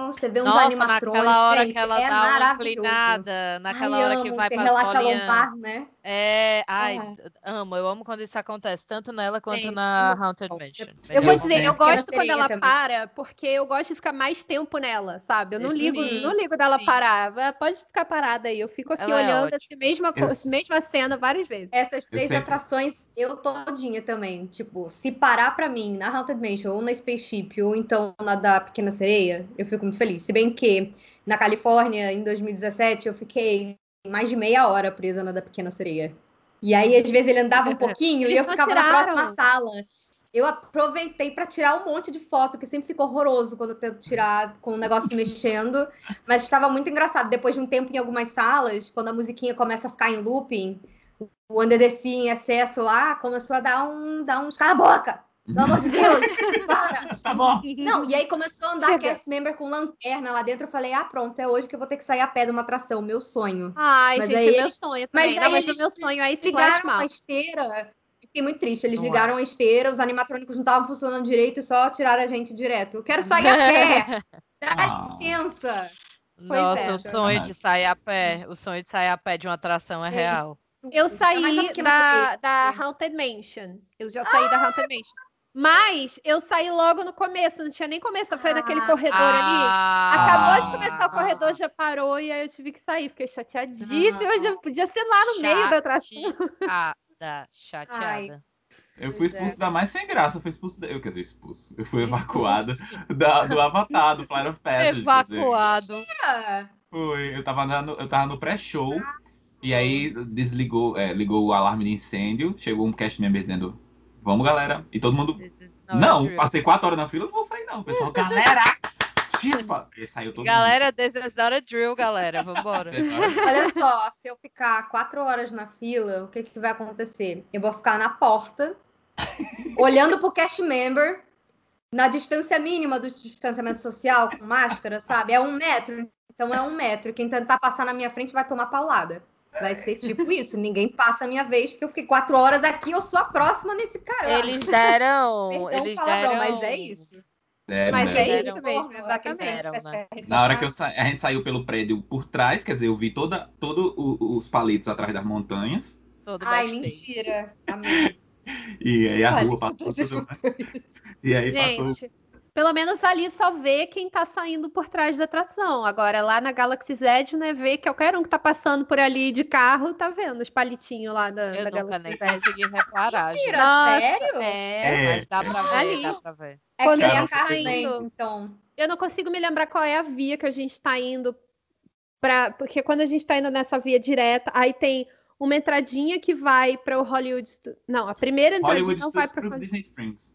você vê uns Nossa, animatrônicos. naquela hora gente, que ela é dá uma maravilhoso. inclinada, naquela Ai, hora que vai você pra relaxa bolinha. lombar, né? É, ai, Uhum. amo, eu amo quando isso acontece, tanto nela quanto Sim, na eu- Haunted Mansion. Eu vou Eu dizer, eu gosto quando ela também. para, porque eu gosto de ficar mais tempo nela, sabe? Eu não Sim, ligo, não ligo dela sim. parar. Pode ficar parada aí. Eu fico aqui Ela é olhando ótima. essa mesma, Eu essa mesma cena várias vezes. Essas três sempre- atrações, eu todinha também. Tipo, se parar pra mim na Haunted Mansion ou na Spaceship ou então na da Pequena Sereia, eu fico muito feliz. Se bem que na Califórnia, em 2017, eu fiquei mais de meia hora presa na da Pequena Sereia. E aí, às vezes, ele andava um pouquinho e eu ficava na tiraram. próxima sala. Eu aproveitei pra tirar um monte de foto, que sempre fica horroroso quando eu tento tirar com o negócio mexendo. Mas estava muito engraçado. Depois de um tempo em algumas salas, quando a musiquinha começa a ficar em looping, o Under the Sea em excesso lá começou a dar um, dar uns cala a boca! Pelo amor de Deus! Para! Tá bom. Não, e aí começou a andar Chega. cast member com lanterna lá dentro. Eu falei, ah, pronto, é hoje que eu vou ter que sair a pé de uma atração, meu sonho. Ai, Mas gente, aí é meu sonho mas também. Não, aí mas eles o meu sonho é Ligaram a esteira. eu Fiquei muito triste. Eles Não é. ligaram a esteira, os animatrônicos não estavam funcionando direito e só tiraram a gente direto. Eu quero sair a pé! Dá Ah. licença! Pois Nossa, é. o sonho de sair a pé, o sonho de sair a pé de uma atração é Gente, real. Eu saí da, da Haunted Mansion. Eu já saí da Haunted Mansion. Mas eu saí logo no começo, não tinha nem começado. Foi naquele Ah. corredor ali. Acabou de começar o Ah. corredor, já parou e aí eu tive que sair. Fiquei chateadíssima. Não. Já podia ser lá no meio da atração. Chateada, chateada. Eu fui é. expulso da mais sem graça. Eu fui expulso. Da... Eu, quer dizer, expulso. Eu fui evacuado Expulso. da, do Avatar, do Flight of Passage. Evacuado. Ah, Foi. Eu tava, no, eu tava no pré-show. E aí desligou, é, ligou o alarme de incêndio. Chegou um cast member dizendo: Vamos, galera. E todo mundo. Não, Drew. passei quatro horas na fila, não vou sair, não. O pessoal, galera! Chispa! E saiu todo Galera, this is not a drill, galera. Vambora. mundo. olha só, se eu ficar quatro horas na fila, o que, que vai acontecer? Eu vou ficar na porta, olhando pro cast member, na distância mínima do distanciamento social, com máscara, sabe? É um metro, então é um metro. Quem tentar passar na minha frente vai tomar paulada. Vai ser tipo isso, ninguém passa a minha vez, porque eu fiquei quatro horas aqui, eu sou a próxima nesse cara. Eles deram. Perdão eles palavrão, deram. mas é isso. É, Mas né? é isso mesmo, exatamente. Deram, né? Na hora que eu sa... a gente saiu pelo prédio por trás, quer dizer, eu vi toda, todo o- os palitos atrás das montanhas. Todo Ai, backstage. mentira. Amém. E aí a rua passou. E aí passou. Pelo menos ali só vê quem tá saindo por trás da atração. Agora, lá na Galaxy Z, né, vê que qualquer um que tá passando por ali de carro tá vendo os palitinhos lá da, Eu da nunca Galaxy nem Z. consegui reparar. Mentira, Nossa, sério? É. É, Mas dá pra ver, Ali. dá pra ver. É Quando que ele é tá indo- então. Eu não consigo me lembrar qual é a via que a gente tá indo pra. Porque quando a gente tá indo nessa via direta, aí tem uma entradinha que vai para o Hollywood. Não, a primeira entradinha Hollywood não vai para pro Disney Springs.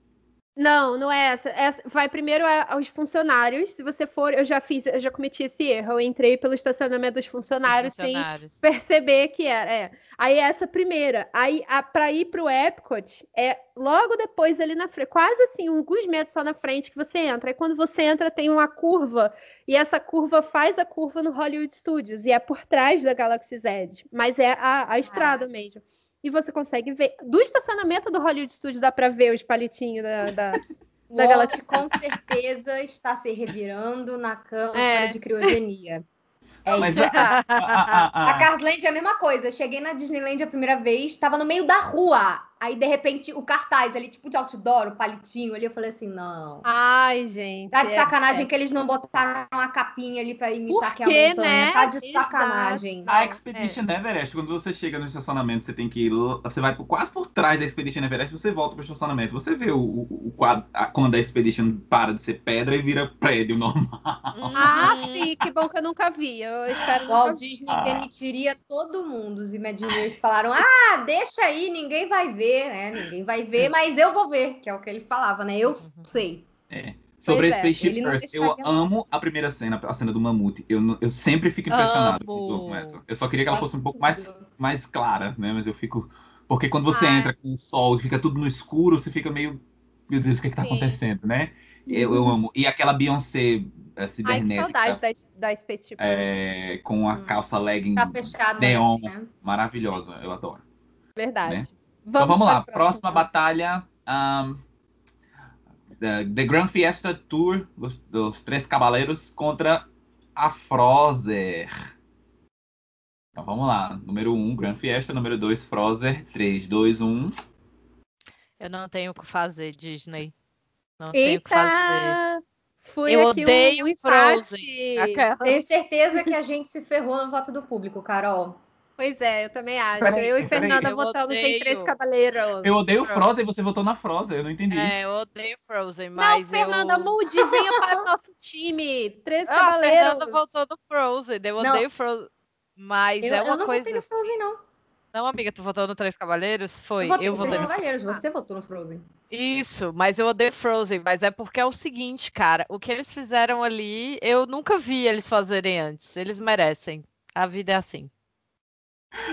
Não, não é essa. Essa- vai primeiro aos funcionários. Se você for, eu já fiz, eu já cometi esse erro. Eu entrei pelo estacionamento dos funcionários, sem Funcionários. perceber que era. É. Aí essa primeira. Aí a, para ir pro Epcot é logo depois ali na frente, quase assim, alguns metros só na frente que você entra. Aí quando você entra tem uma curva e essa curva faz a curva no Hollywood Studios e é por trás da Galaxy Z, mas é a, a estrada mesmo. E você consegue ver do estacionamento do Hollywood Studios dá para ver os palitinhos da, da... O Da com certeza está se revirando na câmara É. de criogenia. É Mas isso. a, a, a, a, A Carsland é a mesma coisa. Cheguei na Disneyland a primeira vez, tava no meio da rua. Aí, de repente, o cartaz ali, tipo de outdoor, o palitinho ali, eu falei assim, não. Ai, gente. Tá de é- sacanagem é. que eles não botaram a capinha ali pra imitar Por que é quê, a montanha. né? Tá de Exato. sacanagem. a Expedition Everest, quando você chega no estacionamento, você tem que ir. Você vai quase por trás da Expedition Everest, você volta pro estacionamento. Você vê o, o, o quadro, a- quando a Expedition para de ser pedra e vira prédio normal. Ah, sim, que bom que eu nunca vi. Eu espero O nunca Walt ver. Disney Ah. demitiria todo mundo. Os Imagineers falaram: ah, deixa aí, ninguém vai ver, né? Ninguém vai ver, mas eu vou ver, que é o que ele falava, né? Eu sei. É. Sobre Pois a é, Spaceship não Earth, eu amo a primeira cena, a cena do mamute. Eu, eu sempre fico impressionado Amo. com essa. Eu só queria que ela fosse um pouco mais, mais clara, né? Mas eu fico. Porque quando você Ah. entra com o sol e fica tudo no escuro, você fica meio. Meu Deus, o que, é que tá Sim. acontecendo, né? Eu, eu amo. E aquela Beyoncé eh, Ai, que cibernética saudade da, da Space Ship. é, com a Hum. calça legging Tá fechado, neon, né? maravilhosa. Eu adoro. Verdade. né? Então vamos lá, próxima batalha. um, the, the Grand Fiesta Tour dos, dos Três Cavaleiros contra a Frozer. Então vamos lá. Número 1, um, Grand Fiesta. Número 2, Frozer. 3, 2, 1. Eu não tenho o que fazer, Disney. Não tenho o que fazer. Eita! Fui Eu aqui odeio um empate. Frozen. Tenho certeza que a gente se ferrou no voto do público, Carol. Pois é, eu também acho. Peraí, eu e. Fernanda Eu votamos em Três odeio. Cavaleiros. Eu odeio Frozen e você votou na Frozen. Eu não entendi. É, eu odeio Frozen, Não, mas Fernanda, eu... mude, venha para o nosso time. Três Ah, Cavaleiros. Fernanda voltou no Frozen. Eu Não. odeio Frozen. Mas Eu, é eu uma não coisa. votei no Frozen, não. Não, amiga, tu votou no Três Cavaleiros? Foi. Eu votei Eu no votei Três no Cavaleiros, você votou no Frozen. Isso, mas eu odeio Frozen, mas é porque é o seguinte, cara, o que eles fizeram ali, eu nunca vi eles fazerem antes. Eles merecem. A vida é assim.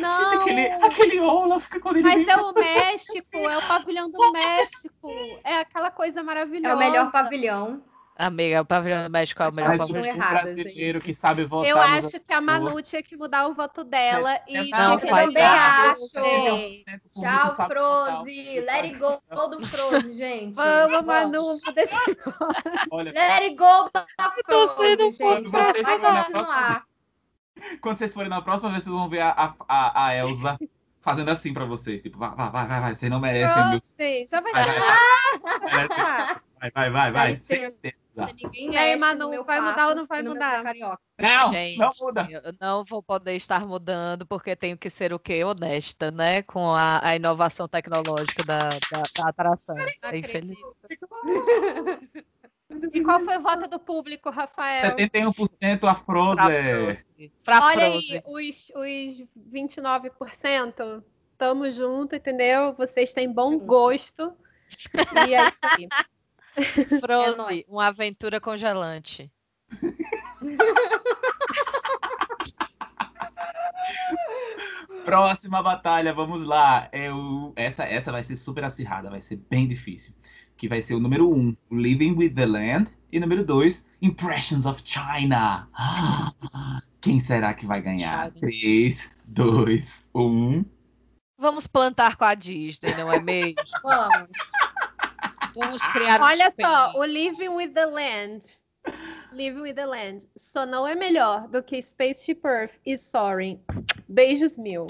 Não, Gente, aquele, aquele Olaf que quando ele mas vem é o cima, México, é o pavilhão do México. É aquela coisa maravilhosa. É o melhor pavilhão. Amiga, o Pavilhão do México é o melhor pavilhão. é isso. que sabe votar. Eu acho que a Manu tinha que mudar o voto dela e Não, tinha que dar. acho. Tchau, Tchau, Frozen. Let it go do Frozen, gente. Vamos, Manu, muda esse Let it go da Frozen, um gente. impressionada. continuar. quando vocês forem na próxima vez, vocês vão ver a, a, a, a Elsa fazendo assim pra vocês. Tipo, vai, vai, vai, vai, vai. Vocês não merecem, meu. Frozen, já vai Vai, dar. vai, vai, vai, vai. Ninguém E aí, mexe Manu, meu vai mudar ou não vai meu mudar? carioca. Não, Gente, não muda. eu não vou poder estar mudando porque tenho que ser o quê? Honesta, né? Com a, a inovação tecnológica da, da, da atração. Não Infeliz-. E qual foi o voto do público, Rafael? 71% a Frozen. Pra Olha Frozen. aí, os, os 29%, tamo junto, entendeu? Vocês têm bom Sim. gosto. E é isso aí. Frozen, uma aventura congelante. Próxima batalha, vamos lá. É o... essa, essa vai ser super acirrada, vai ser bem difícil. Que vai ser o número 1, um, Living with the Land. E número 2, Impressions of China. Ah, Quem será que vai ganhar? China. 3, 2, 1. Vamos plantar com a Disney, não é mesmo? Vamos. Vamos criar um Olha só, o Living with the Land. Living with the Land só não é melhor do que Spaceship Earth e Soaring. Beijos mil.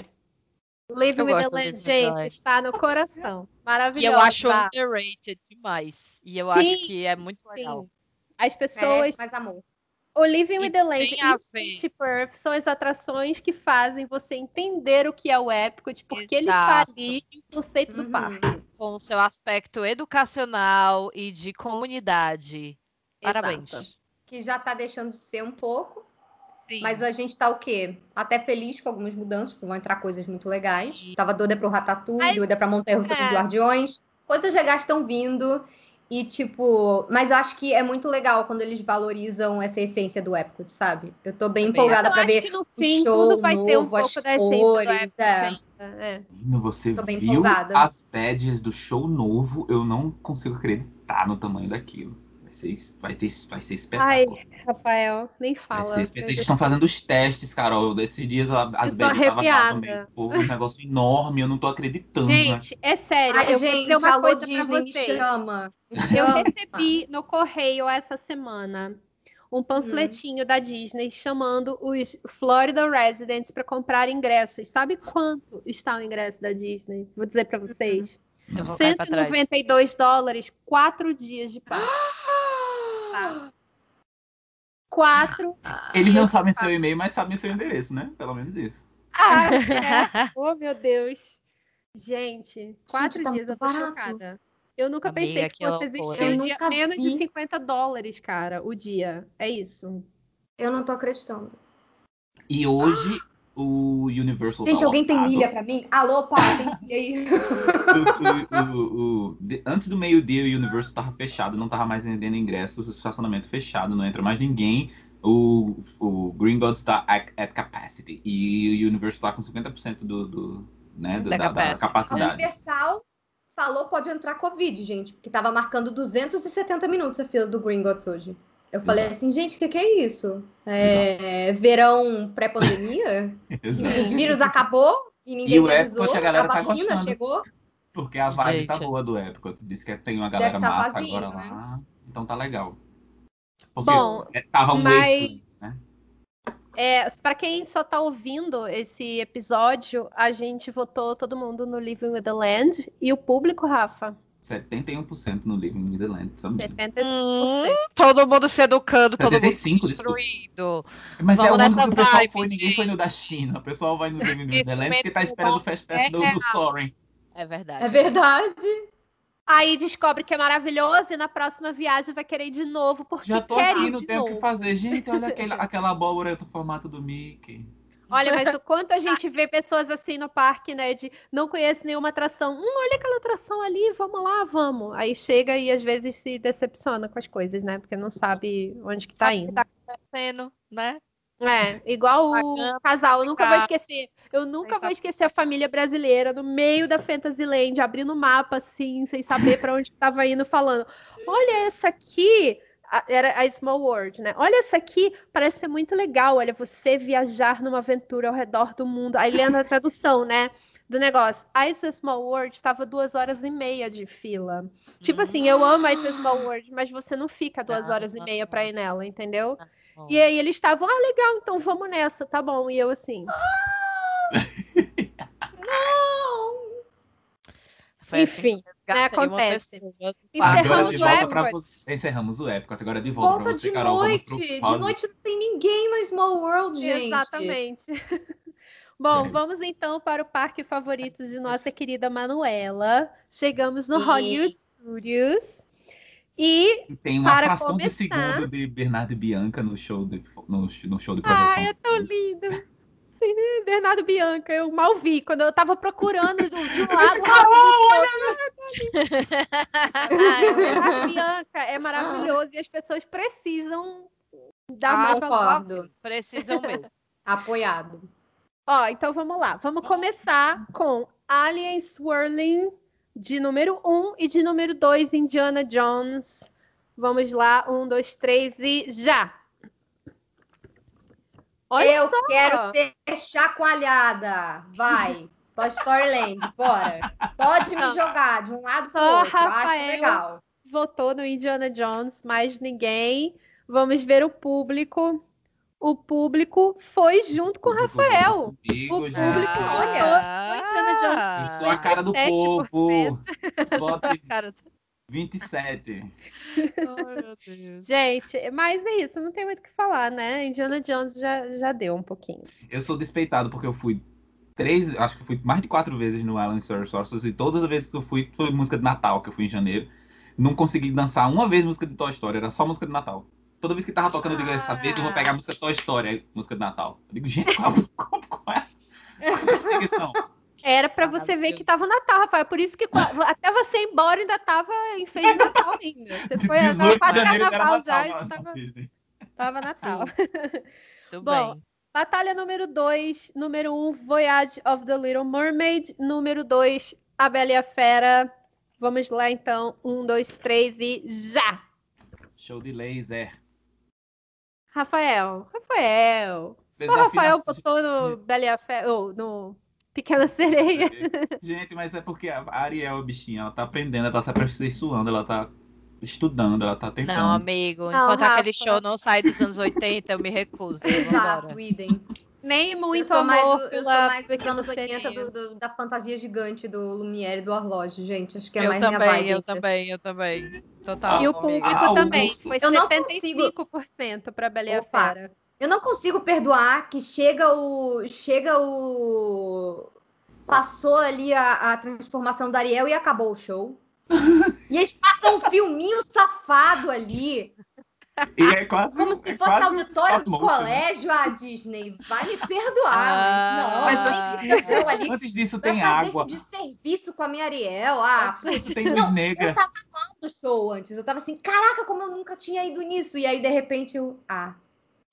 Living Eu with the Land, gente, design. está no coração. E Maravilhoso. eu acho underrated demais. E eu acho Sim, que é muito legal. Sim. As pessoas Merece mais amor. O Living E with the Land e. Spaceship Earth são as atrações que fazem você entender o que é o épico, de por que ele está Exato. ali e o conceito do Uhum. parque. Com o seu aspecto educacional e de comunidade. Parabéns. Exato. Que já tá deixando de ser um pouco. Sim. Mas a gente tá o quê? Até feliz com algumas mudanças, porque vão entrar coisas muito legais. Tava doida pro Ratatouille, Mas- doida pra Montanha Russa é. dos Guardiões. Coisas legais estão vindo. E, tipo, mas eu acho que é muito legal quando eles valorizam essa essência do Epcot, sabe? Eu tô bem Também. empolgada eu pra acho ver que no o fim show tudo vai ter um novo, as pouco da essência do cores, Epcot é. ainda. É. Você Tô bem viu empolgada. as badges do show novo? Eu não consigo acreditar no tamanho daquilo. Vai ser, vai ter, vai ser Ai, espetáculo. Rafael, nem fala. Eles estão fazendo os testes, Carol. Desses dias as lá arrepiada. Pô, um negócio enorme, eu não tô acreditando. né? Gente, é sério, Ai, eu vou gente, dizer uma coisa Disney, pra me vocês. chama. Me Eu recebi no correio essa semana um panfletinho da Disney chamando os Florida Residents para comprar ingressos. Sabe quanto está o ingresso da Disney? Vou dizer para vocês. Trás. 192 dólares, quatro dias de parque. Quatro. Eles não sabem seu e-mail, mas sabem seu endereço, né? Pelo menos isso. Ah, é. Oh, meu Deus. Gente, quatro tá dias, eu tô barato. chocada. Eu nunca Amiga, pensei que que fosse existir um dia nunca menos de vi. 50 dólares, cara, o dia. É isso. Eu não tô acreditando. E hoje o Universal Gente, tá alguém tem milha pra mim? Alô, pai, tem milha aí? O- o- o- o- de- antes do meio-dia, o Universal tava fechado, não tava mais vendendo ingressos, o estacionamento fechado, não entra mais ninguém. O, o Green Gods tá at, at capacity. E o Universal tá com 50% do, do, né, do- Da da, da capacity. A capacidade. Universal falou pode entrar Covid, gente, porque tava marcando 270 minutos a fila do Gringotts hoje. Eu falei Exato. assim, gente, o que, que é isso? É, verão pré-pandemia? O vírus acabou e ninguém E o. Epcot, a galera tá vacina gostando. chegou. Porque a vibe tá Gente. boa do Epcot. Diz que tem uma galera tá massa vazio, agora né? lá. Então tá legal. Porque Bom, é, tava um mas- né? É, para quem só tá ouvindo esse episódio, a gente votou todo mundo no Living with the Land e o público, Rafa, 71% no Living in the Land. só mesmo. 70%. Hum, todo mundo se educando, todo mundo 75, construindo. Mas é o Vamos único nessa que o pessoal vibe, foi, ninguém foi no da China. O pessoal vai no Living in the Land porque tá esperando o momento Fast Pass do, é do Soren. É verdade. É verdade. Aí descobre que é maravilhoso e na próxima viagem vai querer ir de novo, porque Já tô quer aqui, ir não de tenho o que fazer. Gente, olha aquela, aquela abóbora do formato do Mickey. Olha, mas o quanto a gente vê pessoas assim no parque, né? De não conhece nenhuma atração. Hum, olha aquela atração ali, vamos lá, vamos. Aí chega e às vezes se decepciona com as coisas, né? Porque não sabe onde que tá Sabe o que indo. tá acontecendo, né? É, igual o casal. Eu nunca vou esquecer. Eu nunca vou esquecer a família brasileira no meio da Fantasyland, abrindo o mapa assim, sem saber para onde estava indo, falando: Olha essa aqui. Era a Small World, né? Olha essa aqui, parece ser muito legal. Olha, você viajar numa aventura ao redor do mundo. Aí lendo a tradução, né? Do negócio. A It's a Small World estava duas horas e meia de fila. Tipo assim, eu amo a It's a Small World, mas você não fica duas Não, horas e não, meia para ir nela, entendeu? Bom, E aí eles estavam, ah, legal, então vamos nessa, tá bom. E eu assim, foi assim enfim, que né, uma acontece. do Encerramos o de volta Epcot. Encerramos o Epcot. Agora de volta, Volta pra você, de Carol. Noite. pro De noite não tem ninguém na Small World, gente. exatamente. Bom, É. vamos então para o parque favorito de nossa querida Manuela. Chegamos no Sim. Hollywood Studios. E, E tem uma Para fração de começar- segundo de Bernardo e Bianca no show de, no, no show de ai, é tão lindo. Bernardo Bianca, eu mal vi. Quando eu tava procurando do- de um lado, Bernardo Bianca é maravilhoso e as pessoas precisam dar Ah, mais Concordo. Precisam mesmo. Apoiado. Ó, então vamos lá. Vamos começar com Alien Swirling de número 1 e de número 2, Indiana Jones. Vamos lá, um, dois, três e já! Olha eu só! quero ser chacoalhada. Vai. Toy Story Land, bora. Pode me jogar de um lado pro Só outro. Acho Rafael. legal. Votou no Indiana Jones, mais ninguém. Vamos ver o público. O público foi junto com o Rafael. Comigo, O público votou no Indiana Jones. Eu sou a cara do 57%. povo. Vote Cara, 27. ai, meu Deus. Gente, mas é isso, não tem muito o que falar, né? Indiana Jones já, já deu um pouquinho. Eu sou despeitado porque eu fui três, acho que fui mais de quatro vezes no Island Star Sorcerers e todas as vezes que eu fui foi música de Natal, que eu fui em janeiro. Não consegui dançar uma vez música de Toy Story, era só música de Natal. Toda vez que tava tocando, eu digo, essa vez eu vou pegar a música Toy Story, música de Natal. Eu digo, gente, qual, qual, qual é a perseguição? Era pra você ver que tava Natal, Rafael. Por isso que até você ir embora ainda tava em fez de Natal ainda. Você foi tava 18 de quase carnaval Natal. já e tava, tava Natal. Tudo Bom, bem. Batalha número 2, número 1, um, Voyage of the Little Mermaid. Número 2, A Bela e a Fera. Vamos lá então. Um, dois, três e já! Show de laser. Rafael, Rafael. Só o Rafael botou no Bela e a Fera, ou no Pequena Sereia. Gente, mas é porque a Ariel, a bichinha, ela tá aprendendo, ela tá se aperfeiçoando, ela tá estudando, ela tá tentando. Não, amigo, Não, enquanto aquele Rafa. show não sai dos anos 80, eu me recuso. Exato, idem. Nem Eu muito mais, amor do- eu pela sou mais dos anos 80 Sereia. do, do- da fantasia gigante do Lumière e do Arloge, gente. Acho que é Eu mais minha também, vibe. eu também, eu também. Total. E o público Ah, também. Foi Eu não 75% para Bela e a Opa. Fera. Eu não consigo perdoar que chega o. Chega o. Passou ali a, a transformação da Ariel e acabou o show. e eles passam um filminho safado ali. E é quase, Como se é fosse quase auditório do motion, né? colégio, a Disney. Vai me perdoar, Ah. mas Mas não. antes tem disso, ali. antes disso tem fazer água. esse de serviço com a minha Ariel. Ah, Antes disso tem luz negra. eu tava amando o show antes. Eu tava assim, caraca, como eu nunca tinha ido nisso. E aí, de repente, eu. Ah.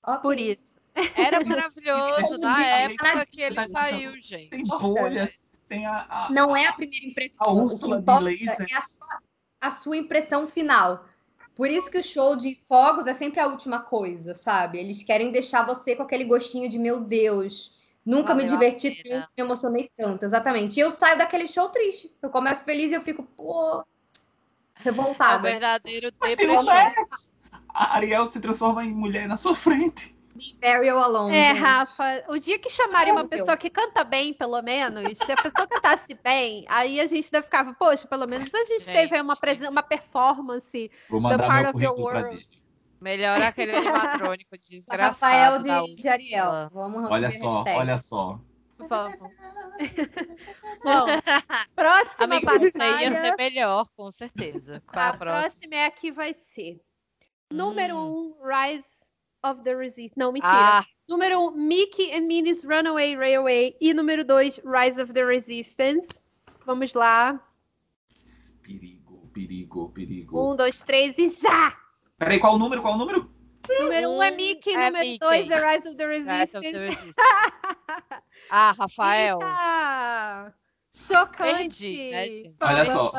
Ok. Por isso. Era maravilhoso na época que ele saiu, gente. Tem bolhas, tem a. a- Não é a primeira impressão. A o que Úrsula de laser. é a sua, a sua impressão final. Por isso que o show de fogos é sempre a última coisa, sabe? Eles querem deixar você com aquele gostinho de meu Deus. Nunca me Valeu a diverti tanto, me emocionei tanto, exatamente. E eu saio daquele show triste. Eu começo feliz e eu fico, pô, É o revoltada. verdadeiro depressão. A Ariel se transforma em mulher na sua frente. Ariel alone. É, gente. Rafa, o dia que chamarem uma pessoa que canta bem, pelo menos, se a pessoa cantasse bem, aí a gente ainda ficava, poxa, pelo menos a gente, teve aí uma, Gente. uma performance. Vou mandar part meu of pra world. Melhor aquele animatrônico desgraçado. Rafael da de, de Ariel. Vamos Olha só, hashtag. olha só. Vamos. Bom, próxima Amigo, isso aí ia batalha. ser melhor, com certeza. Qual é A a próxima? próxima é a que vai ser. Número Hum. 1, um, Rise of the Resistance. Não, mentira. Ah, Número 1, um, Mickey and Minnie's Runaway Railway. E número 2, Rise of the Resistance. Vamos lá. Perigo, perigo, perigo. Um, dois, três e já! Peraí, qual o número? Qual o número? Número 1 um é Mickey, é número Mickey. 2 é Rise of the Rise Resistance. of the Resistance. Ah, Rafael. Eita! Chocante! Perdi, né, gente? Olha só.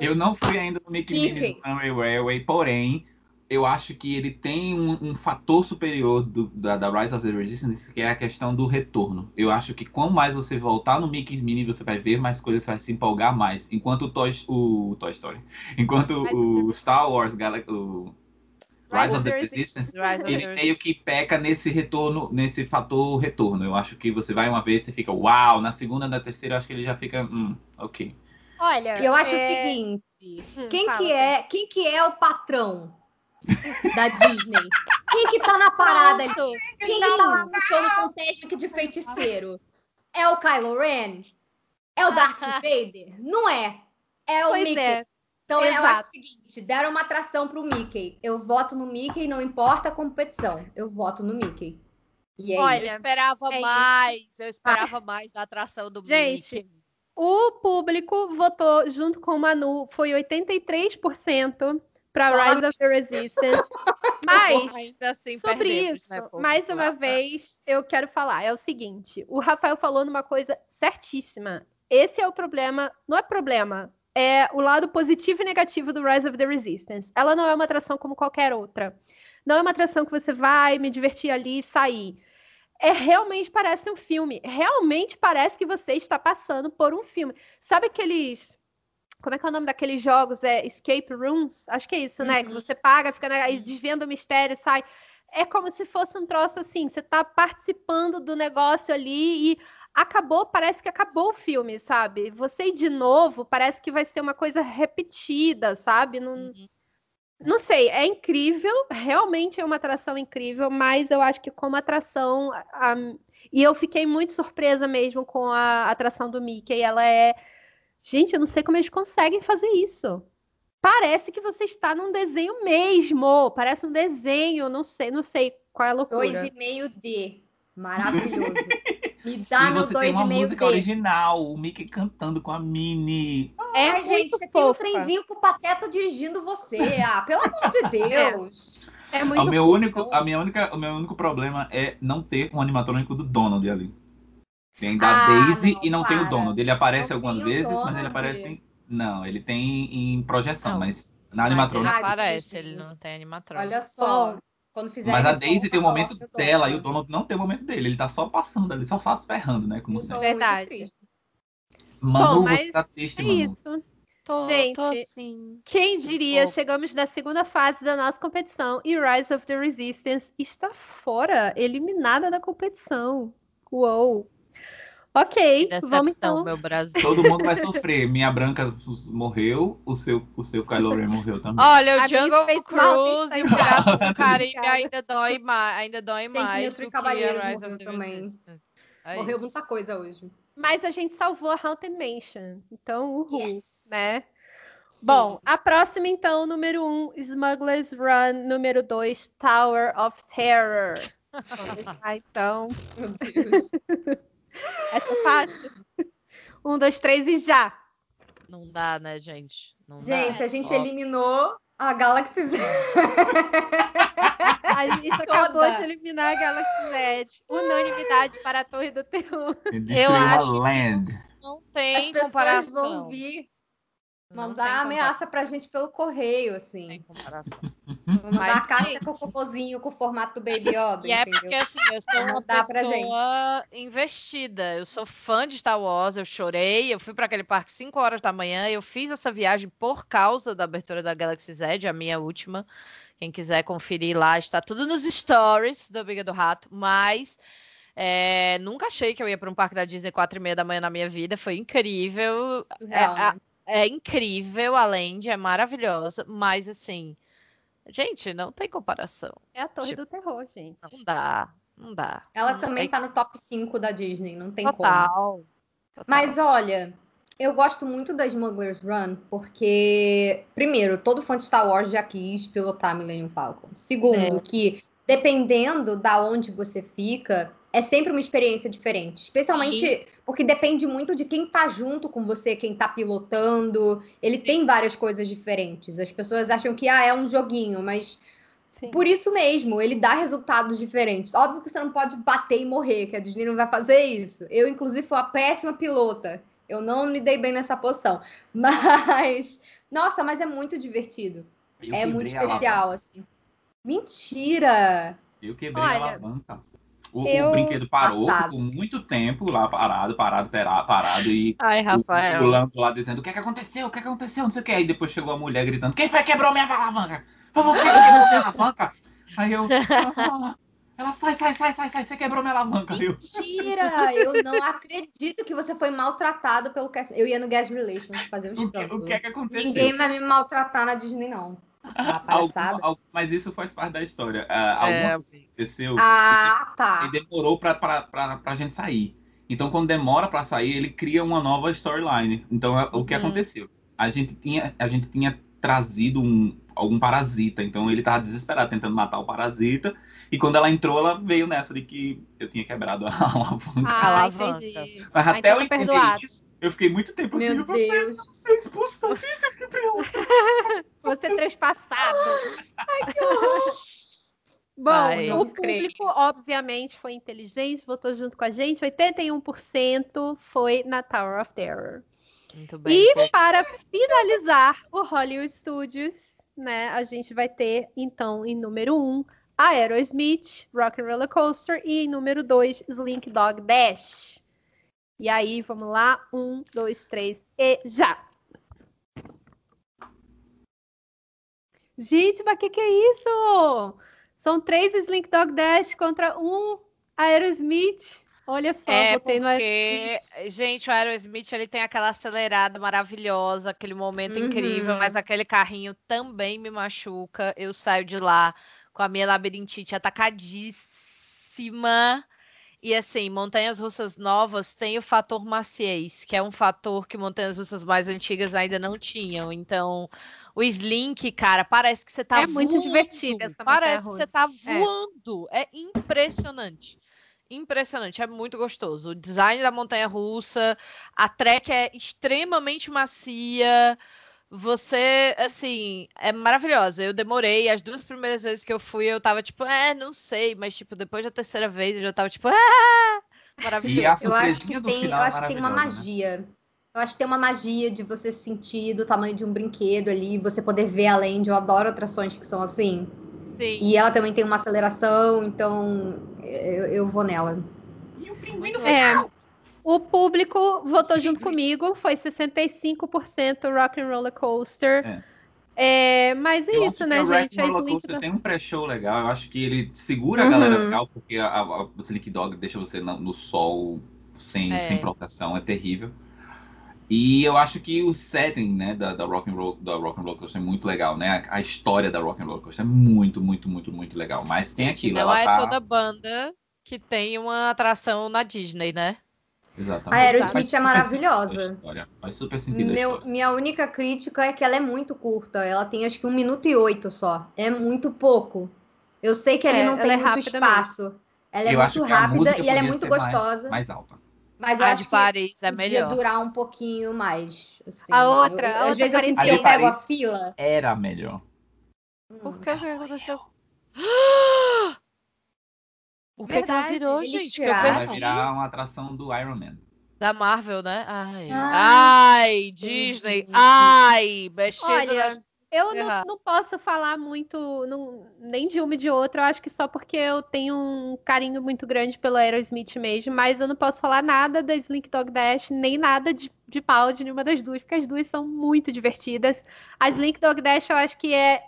Eu não fui ainda no Mickey Mickey. Minnie's Runaway Railway, porém, eu acho que ele tem um, um fator superior do- da, da Rise of the Resistance, que é a questão do retorno. Eu acho que quanto mais você voltar no Mickey's Mini, você vai ver mais coisas, você vai se empolgar mais. Enquanto o Toy, o Toy Story, enquanto o Star Wars Galaxy, o Rise of the Resistance, ele meio que peca nesse retorno, nesse fator retorno. Eu acho que você vai uma vez, você fica uau, na segunda, na terceira, eu acho que ele já fica, hum, ok. Olha, E eu acho é... o seguinte: Hum, quem fala, que é, quem que é o patrão da Disney? Quem que tá na parada ali? Quem que tá lá no show no Fantasmic de feiticeiro? É o Kylo Ren? É o Darth Vader? Não é. É o Pois Mickey. é. Então exato. acho o seguinte, deram uma atração pro Mickey. Eu voto no Mickey, não importa a competição. Eu voto no Mickey. E é Olha, Eu isso. esperava é isso. mais. Eu esperava mais da atração do Gente, Mickey. O público votou junto com o Manu, foi 83% para Rise of the Resistance. Mas assim, sobre perdemos, isso, né, mais uma vez, eu quero falar. É o seguinte: o Rafael falou numa coisa certíssima. Esse é o problema, não é problema, é o lado positivo e negativo do Rise of the Resistance. Ela não é uma atração como qualquer outra. Não é uma atração que você vai me divertir ali e sair. É realmente parece um filme. Realmente parece que você está passando por um filme. Sabe aqueles. Como é que é o nome daqueles jogos? É Escape Rooms? Acho que é isso, né? Que Uhum. você paga, fica aí desvendo o mistério, sai. É como se fosse um troço assim. Você tá participando do negócio ali e acabou, parece que acabou o filme, sabe? Você ir de novo, parece que vai ser uma coisa repetida, sabe? Não, Uhum. não sei, é incrível, realmente é uma atração incrível, mas eu acho que como atração. a- e eu fiquei muito surpresa mesmo com a atração do Mickey. Ela é. Gente, eu não sei como eles conseguem fazer isso. Parece que você está num desenho mesmo. Parece um desenho, não sei, não sei qual é a loucura. 2,5D. Maravilhoso. Me dá e meu você tem uma música 2,5D. original, o Mickey cantando com a Minnie. É Ai, gente, você tem um fofa. trenzinho com o Pateta dirigindo você. Ah, pelo amor de Deus. É muito O meu único, a minha única, o meu único problema é não ter um animatrônico do Donald ali. Tem da Ah, Daisy não, e não tem o para. Donald. Ele aparece Não algumas vezes, mas ele Donald. aparece. em- Não, ele tem em projeção, Não, mas na Mas ele animatrônica. Ah, aparece, ele não tem animatrônico. Olha só. Quando fizer Mas a Daisy tem o momento dela e o Donald. Donald não tem o momento dele. Ele tá só passando ali, só, só se ferrando, né? Como sempre. muito Verdade. Manu, Bom, você tá triste, É Manu. isso. Tô, Gente, tô assim. Quem diria, chegamos na segunda fase da nossa competição e Rise of the Resistance está fora, eliminada da competição. Uou! Ok, Decepção, vamos então. meu Brasil. Todo mundo vai sofrer. Minha branca morreu, o seu, o seu Kylo Ren morreu também. Olha, o A Jungle Mountain Cruise e o Piratas do Caribe ainda dói mais, ainda dói mais Sentinels do e que Cavaleiros a Rise morreu of the também. É Morreu isso. muita coisa hoje. Mas a gente salvou a Haunted Mansion. Então, uhul, Yes. né? Sim. Bom, a próxima, então, número 1, um, Smuggler's Run. Número 2, Tower of Terror. Lá, então. Meu Deus. Essa é fácil. Um, dois, três e já. Não dá, né, gente? Não Gente, dá. a gente Ó, eliminou a Galaxy Z. A gente acabou Toda. de eliminar a Galaxy Z. Unanimidade para a Torre do Terror. Destruiu acho land. Não As tem pessoas comparação. vão vir Mandar ameaça pra gente pelo correio, assim. Tem comparação. Mandar a caixa gente- com o cocôzinho com o formato do Baby Yoda, E é entendeu? porque assim, eu sou uma pessoa investida. Eu sou fã de Star Wars, eu chorei, eu fui para aquele parque 5 horas da manhã, eu fiz essa viagem por causa da abertura da Galaxy Z, a minha última. Quem quiser conferir lá, está tudo nos stories do Biga do Rato, mas é, nunca achei que eu ia para um parque da Disney 4 e meia da manhã na minha vida. Foi incrível. Surreal, a-? É incrível, a Land é maravilhosa, mas assim, gente, não tem comparação. É a Torre Tipo- do Terror, gente. Não dá, não dá. Ela Não também tem- tá no top 5 da Disney, não tem como. Total. total. Mas olha, eu gosto muito da Smuggler's Run porque, primeiro, todo fã de Star Wars já quis pilotar Millennium Falcon. Segundo, É. que dependendo da onde você fica, é sempre uma experiência diferente. Especialmente porque depende muito de quem tá junto com você, quem tá pilotando. Ele tem várias coisas diferentes. As pessoas acham que ah, é um joguinho, mas Sim. por isso mesmo, ele dá resultados diferentes. Óbvio que você não pode bater e morrer, que a Disney não vai fazer isso. Eu, inclusive, fui uma péssima pilota. Eu não me dei bem nessa posição. Mas, nossa, mas é muito divertido. Eu é muito especial, assim. Mentira! Eu quebrei Olha, a alavanca. O, o brinquedo parou, Passado. ficou muito tempo lá parado, parado, pera- parado e Ai, o Rafael. fulano lá dizendo o que é que aconteceu, o que é que aconteceu, não sei o que. Aí depois chegou a mulher gritando, quem foi que quebrou minha alavanca? Foi você que quebrou minha alavanca? Aí eu, "Ah." ela sai, sai, sai, sai, sai, você quebrou minha alavanca. Aí eu, Mentira! Eu não acredito que você foi maltratado pelo cast. Eu ia no Guest Relations fazer um o que, o que é que aconteceu? Ninguém vai me maltratar na Disney, não. Algum- mas isso faz parte da história. É, alguma coisa aconteceu Ah, tá. e demorou pra, pra, pra, pra gente sair. Então, quando demora pra sair, ele cria uma nova storyline. Então, é- o que Uhum. aconteceu? A gente tinha, a gente tinha trazido um, algum parasita. Então, ele tava desesperado tentando matar o parasita. E quando ela entrou, ela veio nessa de que eu tinha quebrado a alavanca. Ah, entendi. Mas ah, até então eu entender perdoado. isso, eu fiquei muito tempo assim. Meu Você Deus. não ser expulso da Disney, Gabriel. Você é trespassado. Bom, Ai, o não creio. público, obviamente, foi inteligente, votou junto com a gente. 81% foi na Tower of Terror. Muito bem. E para finalizar o Hollywood Studios, né, a gente vai ter, então, em número 1, um, Aerosmith, Rock and Roller Coaster, e em número 2, Slink Dog Dash. E aí, vamos lá, um, dois, três e já! Gente, mas o que, que é isso? São três Slink Dog Dash contra um Aerosmith. Olha só, É botei no porque, Aerosmith. gente, o Aerosmith ele tem aquela acelerada maravilhosa, aquele momento incrível, Uhum. mas aquele carrinho também me machuca. Eu saio de lá com a minha labirintite atacadíssima. E assim, montanhas russas novas têm o fator maciez, que é um fator que montanhas russas mais antigas ainda não tinham. Então, o Slink, cara, parece que você tá É muito voando. divertida essa montanha Parece que você russa. tá É. voando. É impressionante. Impressionante, é muito gostoso. O design da montanha russa, a track é extremamente macia. Você, assim, é maravilhosa. Eu demorei, as duas primeiras vezes que eu fui, eu tava tipo, é, não sei, mas tipo, depois da terceira vez eu já tava tipo, ah! Maravilhoso. E a Eu acho que tem, eu final é acho que tem uma né? magia. Eu acho que tem uma magia de você sentir do tamanho de um brinquedo ali, você poder ver além de. Eu adoro atrações que são assim. Sim. E ela também tem uma aceleração, então eu, eu vou nela. E o pinguim no É, final. O público votou junto comigo, foi 65% Rock and Roller Coaster. É, mas é Eu isso, acho né, gente? Roller Slink Coaster do- tem um pré-show legal. Eu acho que ele segura a galera Uhum. legal, porque a, a, o Slick Dog deixa você no, no sol sem, É. sem proteção, é terrível. E eu acho que o setting, né, da, da Rock and Roll, da Rock and Roller Coaster é muito legal, né? A, a história da Rock and Roller Coaster é muito, muito, muito, muito legal. Mas tem Gente, aquilo, não ela é tá... toda banda que tem uma atração na Disney, né? Exatamente. A Aerosmith é maravilhosa. Faz super sentido Meu- minha única crítica é que ela é muito curta. Ela tem acho que um minuto e oito só. É muito pouco. Eu sei que ali É, não ela tem é muito rápida mesmo. espaço. Ela é Eu muito que rápida e ela é muito ser mais- gostosa. Mais alta. Mas eu A acho de que Paris é podia melhor. durar um pouquinho mais. assim. A outra, Eu- a às outra vezes eu sinto que eu pego a fila. Era melhor. Por que que aconteceu? O que, que ela virou, gente? Que eu tiraram. Vai perdi. virar uma atração do Iron Man. Da Marvel, né? Ai, Ah, ai Disney, ai, mexendo Olha, nas- Eu não, não posso falar muito, não- nem de uma e de outra. Eu acho que só porque eu tenho um carinho muito grande pelo Aerosmith mesmo, mas eu não posso falar nada da Slink Dog Dash, nem nada de, de pau de nenhuma das duas, porque as duas são muito divertidas. A Slink Dog Dash eu acho que é,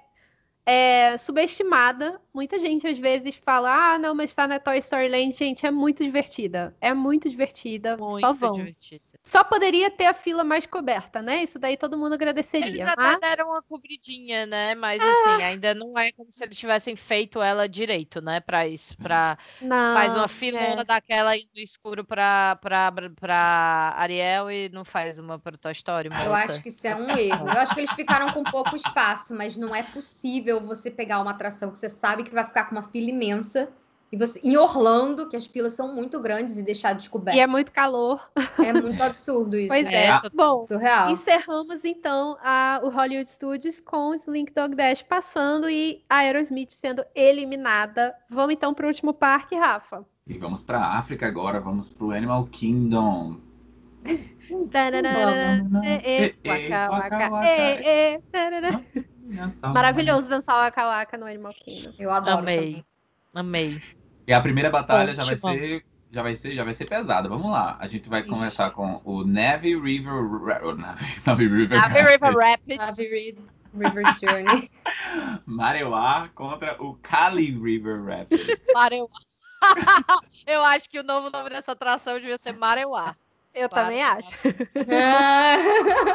é subestimada. Muita gente às vezes fala, ah, não, mas tá na Toy Story Land. Gente, é muito divertida. É muito divertida. muito só vão. divertida. Só poderia ter a fila mais coberta, né? Isso daí todo mundo Eles agradeceria. até mas- deram uma cobridinha, né? Mas assim, ainda não é como se eles tivessem feito ela direito, né? Pra isso. Pra... Não, faz uma é. filona daquela indo no escuro pra, pra, pra Ariel e não faz uma pro Toy Story, Eu moça. acho que isso é um erro. Eu acho que eles ficaram com pouco espaço, mas não é possível você pegar uma atração que você sabe que vai ficar com uma fila imensa e você em Orlando, que as filas são muito grandes e deixar descoberto. E é muito calor. É muito absurdo isso. Pois né? é. É. Bom, Surreal. encerramos então a- o Hollywood Studios com o Slink Dog Dash passando e a Aerosmith sendo eliminada. Vamos então para o último parque, Rafa. E vamos pra África agora, vamos pro Animal Kingdom. Maravilhoso dançar o Waka Waka no Animal Kingdom. Eu adoro Amei. também. Amei. E a primeira batalha já vai Ótimo. ser. Já vai ser, já vai ser pesada. Vamos lá. A gente vai começar com o Navy River. O Navy, Navy River. Navy River Rapids. Navy Ri- River Journey. Mareuá contra o Cali River Rapids. Mareuá. Eu acho que o novo nome dessa atração devia ser Mareuá. Eu Para, também acho.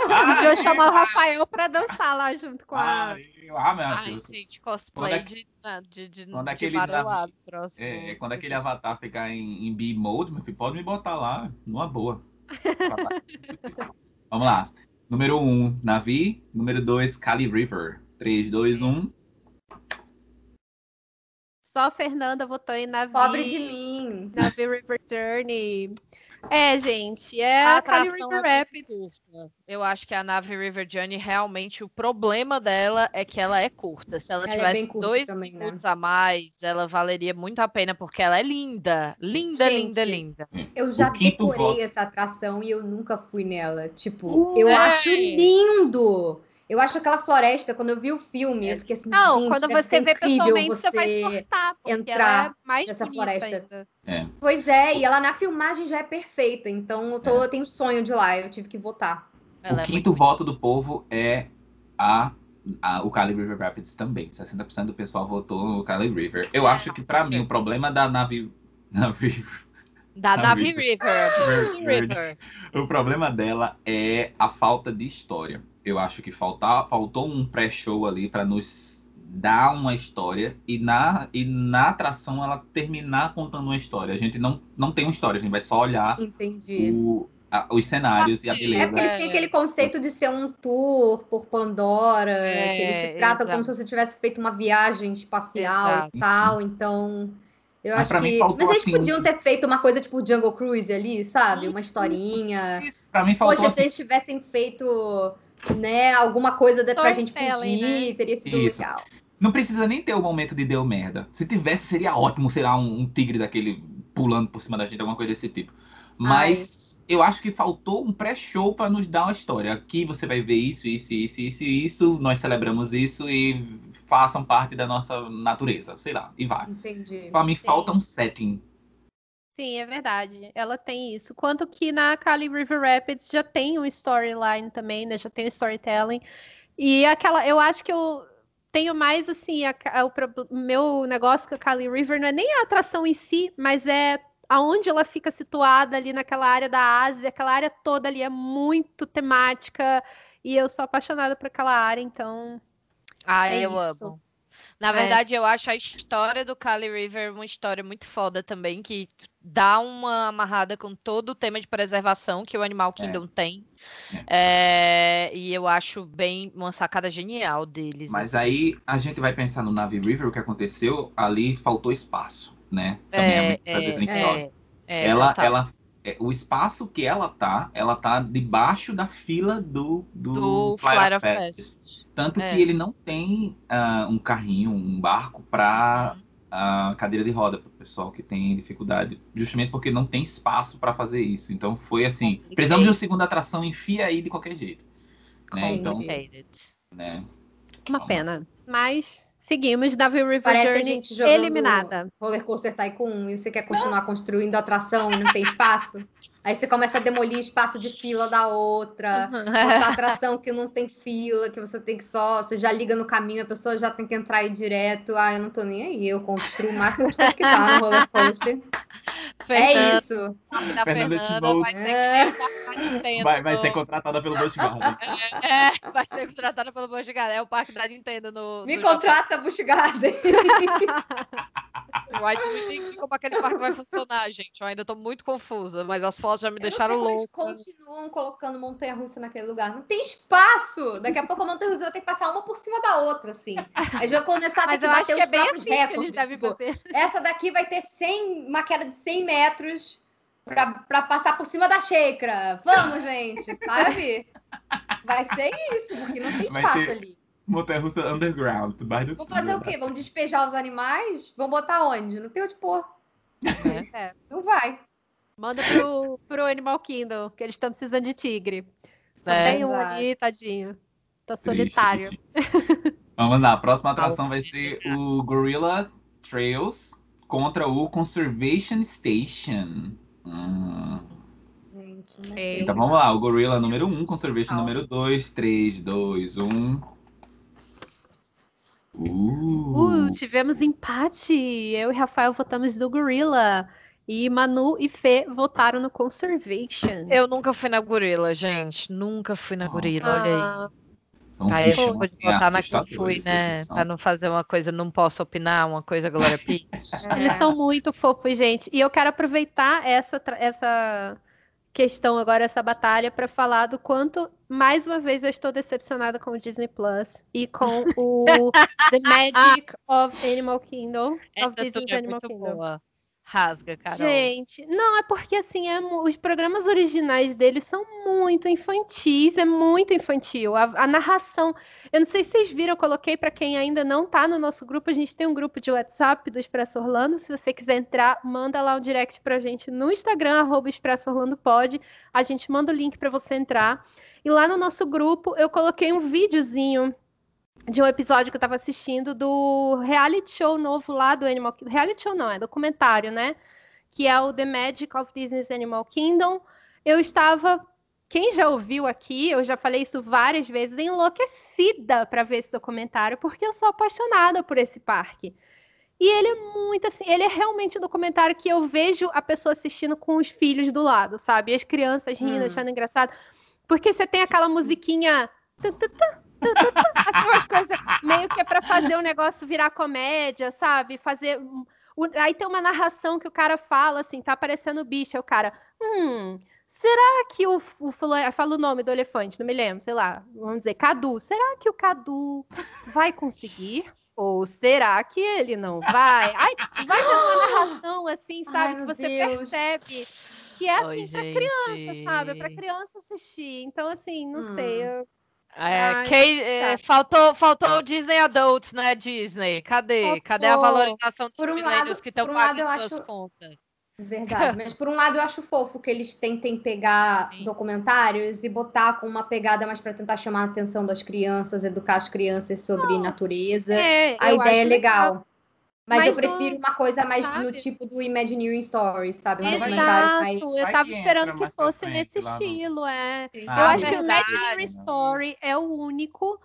Ah, Podia chamar o Rafael para dançar lá junto com a. Mareuá, meu Ai, Deus. gente, cosplay Quando é de, na- de, de, quando de aquele navio- próximo É, quando aquele episódio. avatar ficar em, em B-mode, meu filho, pode me botar lá, numa boa. Vamos lá. Número 1, um, Navi. Número 2, Cali River. um. 3, 2, 1. Só a Fernanda votou em Navi. Pobre de mim. Navi River Journey. É, gente, é A a Cali atração River é Rapids. curta. Eu acho que a nave River Journey realmente o problema dela é que ela é curta. Se ela, Ela é tivesse curta dois também, né? minutos a mais, ela valeria muito a pena porque ela é linda, linda, Gente, linda, linda. Eu já decorei voto. essa atração e eu nunca fui nela. Tipo, eu Ué. acho lindo. Eu acho aquela floresta, quando eu vi o filme, eu fiquei assim, Não, gente, quando você vê pessoalmente, você vai você- surtar, porque entrar ela é mais nessa floresta. ainda. Pois é, e ela na filmagem já é perfeita, então eu, tô, eu tenho sonho de lá, eu tive que votar. Ela o é quinto voto do povo é a, a- o Cali River Rapids também. 60% do pessoal votou no Cali River. Eu É, acho que, pra mim, o problema da nave. Navi Da Nave Nave River. River. River. O problema dela é a falta de história. Eu acho que faltar, faltou um pré-show ali para nos dar uma história e na, e na atração ela terminar contando uma história. A gente não, não tem uma história, a gente vai só olhar Entendi. o- a- os cenários e a É, É beleza. porque eles têm aquele conceito de ser um tour por Pandora, que eles É, se tratam como se você tivesse feito uma viagem espacial Exato. e tal, então. Eu Mas acho pra mim que. faltou, Mas eles assim, podiam ter feito uma coisa tipo Jungle Cruise ali, sabe? Uma historinha. Isso, Pra mim faltou Poxa, se assim, eles tivessem feito, né, alguma coisa da- pra gente fugir, né? teria sido Isso. legal. Não precisa nem ter o momento de deu merda. Se tivesse, seria ótimo, sei lá, um, um tigre daquele pulando por cima da gente, alguma coisa desse tipo. Mas eu acho que faltou um pré-show para nos dar uma história. Aqui você vai ver isso, isso, isso, isso, isso. Nós celebramos isso e façam parte da nossa natureza, sei lá, e vai. Entendi. Pra mim Sim. falta um setting. Sim, é verdade. Ela tem isso. Quanto que na Cali River Rapids já tem um storyline também, né? Já tem um storytelling. E aquela, eu acho que eu tenho mais assim, a, ca- o meu negócio com a Cali River não é nem a atração em si, mas é aonde ela fica situada ali naquela área da Ásia, aquela área toda ali é muito temática e eu sou apaixonada por aquela área, então Ai, É eu isso. amo. Na verdade, eu acho a história do Cali River uma história muito foda também, que dá uma amarrada com todo o tema de preservação que o Animal Kingdom tem. É, e eu acho bem uma sacada genial deles. Mas assim. aí a gente vai pensar no Navy River, o que aconteceu, ali faltou espaço, né? Também é, é, Disney é, é, é, ela, ela, é, o espaço que ela tá, ela tá debaixo da fila do, do, do of of Passage. Passage. Tanto É. que ele não tem ah, um carrinho, um barco para a cadeira de roda para o pessoal que tem dificuldade, justamente porque não tem espaço para fazer isso. Então foi assim, precisamos de uma segunda atração, enfia aí de qualquer jeito. Né? Então, né? Uma pena. Mas seguimos, Devil River Parece Journey a gente jogando eliminada. Roller Coaster Tycoon e você quer continuar construindo atração e não tem espaço. Aí você começa a demolir espaço de fila da outra, botar atração que não tem fila, que você tem que só, você já liga no caminho, a pessoa já tem que entrar aí direto. Ah, eu não tô nem aí, eu construo o máximo de coisa que dá no roller coaster. é isso. Fernanda vai ser, que vai, vai ser contratada pelo Busch Garden. É, vai ser contratada pelo Busch Garden. É o parque da Nintendo no. Me no contrata, Busch Garden. Eu ainda não entendi como aquele parque vai funcionar, gente. Eu ainda tô muito confusa, mas as fotos já me Eu deixaram louca. Eles continuam colocando montanha-russa naquele lugar. Não tem espaço. Daqui a pouco a montanha-russa vai ter que passar uma por cima da outra, assim. Aí vai começar a ter Mas que bater que os é bem assim próprios que eles recordes. devem tipo, essa daqui vai ter 100, uma queda de 100 metros pra, pra passar por cima da xícara. Vamos, gente, sabe? Vai ser isso, porque não tem espaço ser- ali. Montanha russa underground, baixo do Vão fazer o quê? Vão despejar os animais? Vão botar onde? Não tem onde pôr. É. Não vai. Manda pro, pro Animal Kingdom, que eles estão precisando de tigre. Só É. tem um ali, tadinho. Tá Triste, solitário. triste. Vamos lá, a próxima atração vai ser o Gorilla Trails contra o Conservation Station. Hum. Gente, não. Então vamos lá, o Gorilla número 1, um, Conservation número 2, 3, 2, 1. Uh, Uh, tivemos empate. Eu e Rafael votamos do Gorilla. E Manu e Fê votaram no Conservation. Eu nunca fui na gorila, gente. Nunca fui na Ah. gorila, olha aí. Ah, Aí bichos, eu vou botar na que fui, né? Pra não fazer uma coisa, não posso opinar, uma coisa Glória Pires. Eles são muito fofos, gente. E eu quero aproveitar essa, essa questão agora, essa batalha, para falar do quanto, mais uma vez, eu estou decepcionada com o Disney Plus e com o The Magic of Animal Kingdom. Of Disney's é Animal muito Kingdom. boa. Rasga, Carol. Gente, não, é porque assim, é os programas originais deles são muito infantis, é muito infantil. A, a narração, eu não sei se vocês viram, eu coloquei para quem ainda não tá no nosso grupo, a gente tem um grupo de WhatsApp do Expresso Orlando. Se você quiser entrar, manda lá um direct pra gente no Instagram, arroba Expresso Orlando Pod. A gente manda o link para você entrar. E lá no nosso grupo eu coloquei um videozinho de um episódio que eu tava assistindo do reality show novo lá do Animal Kingdom. Reality show não, é documentário, né? Que é o The Magic of Disney's Animal Kingdom. Eu estava, quem já ouviu aqui, eu já falei isso várias vezes, enlouquecida para ver esse documentário, porque eu sou apaixonada por esse parque. E ele é muito assim, ele é realmente um documentário que eu vejo a pessoa assistindo com os filhos do lado, sabe? E as crianças rindo, Hum. achando engraçado. Porque você tem aquela musiquinha. Assim, umas coisas meio que é pra fazer o negócio virar comédia, sabe? Fazer. Aí tem uma narração que o cara fala assim, tá aparecendo o bicho, aí o cara. Hum, será que o, o fulano. Fala o nome do elefante, não me lembro, sei lá. Vamos dizer, Cadu. Será que o Cadu vai conseguir? Ou será que ele não vai? Ai, vai ter uma narração assim, Ai, sabe? que meu você Deus. percebe que é assim Oi, pra gente. criança, sabe? É pra criança assistir. Então, assim, não sei. Hum. eu- É, Ai, quem- é, faltou, faltou o Disney Adults, né, Disney? Cadê? Cadê a Faltou. valorização dos um milênios que estão um pagando suas acho- contas? Verdade. Mas por um lado eu acho fofo que eles tentem pegar Sim. documentários e botar com uma pegada mais para tentar chamar a atenção das crianças, educar as crianças sobre natureza. É, a ideia é acho legal. Mas, Mas eu prefiro uma coisa mais no sabe? tipo do Imagineering Stories, sabe? Um documentário mais. Exato, eu tava esperando que fosse nesse lá no- estilo, é. Ah, eu acho que o verdade. Imaginary Story é o único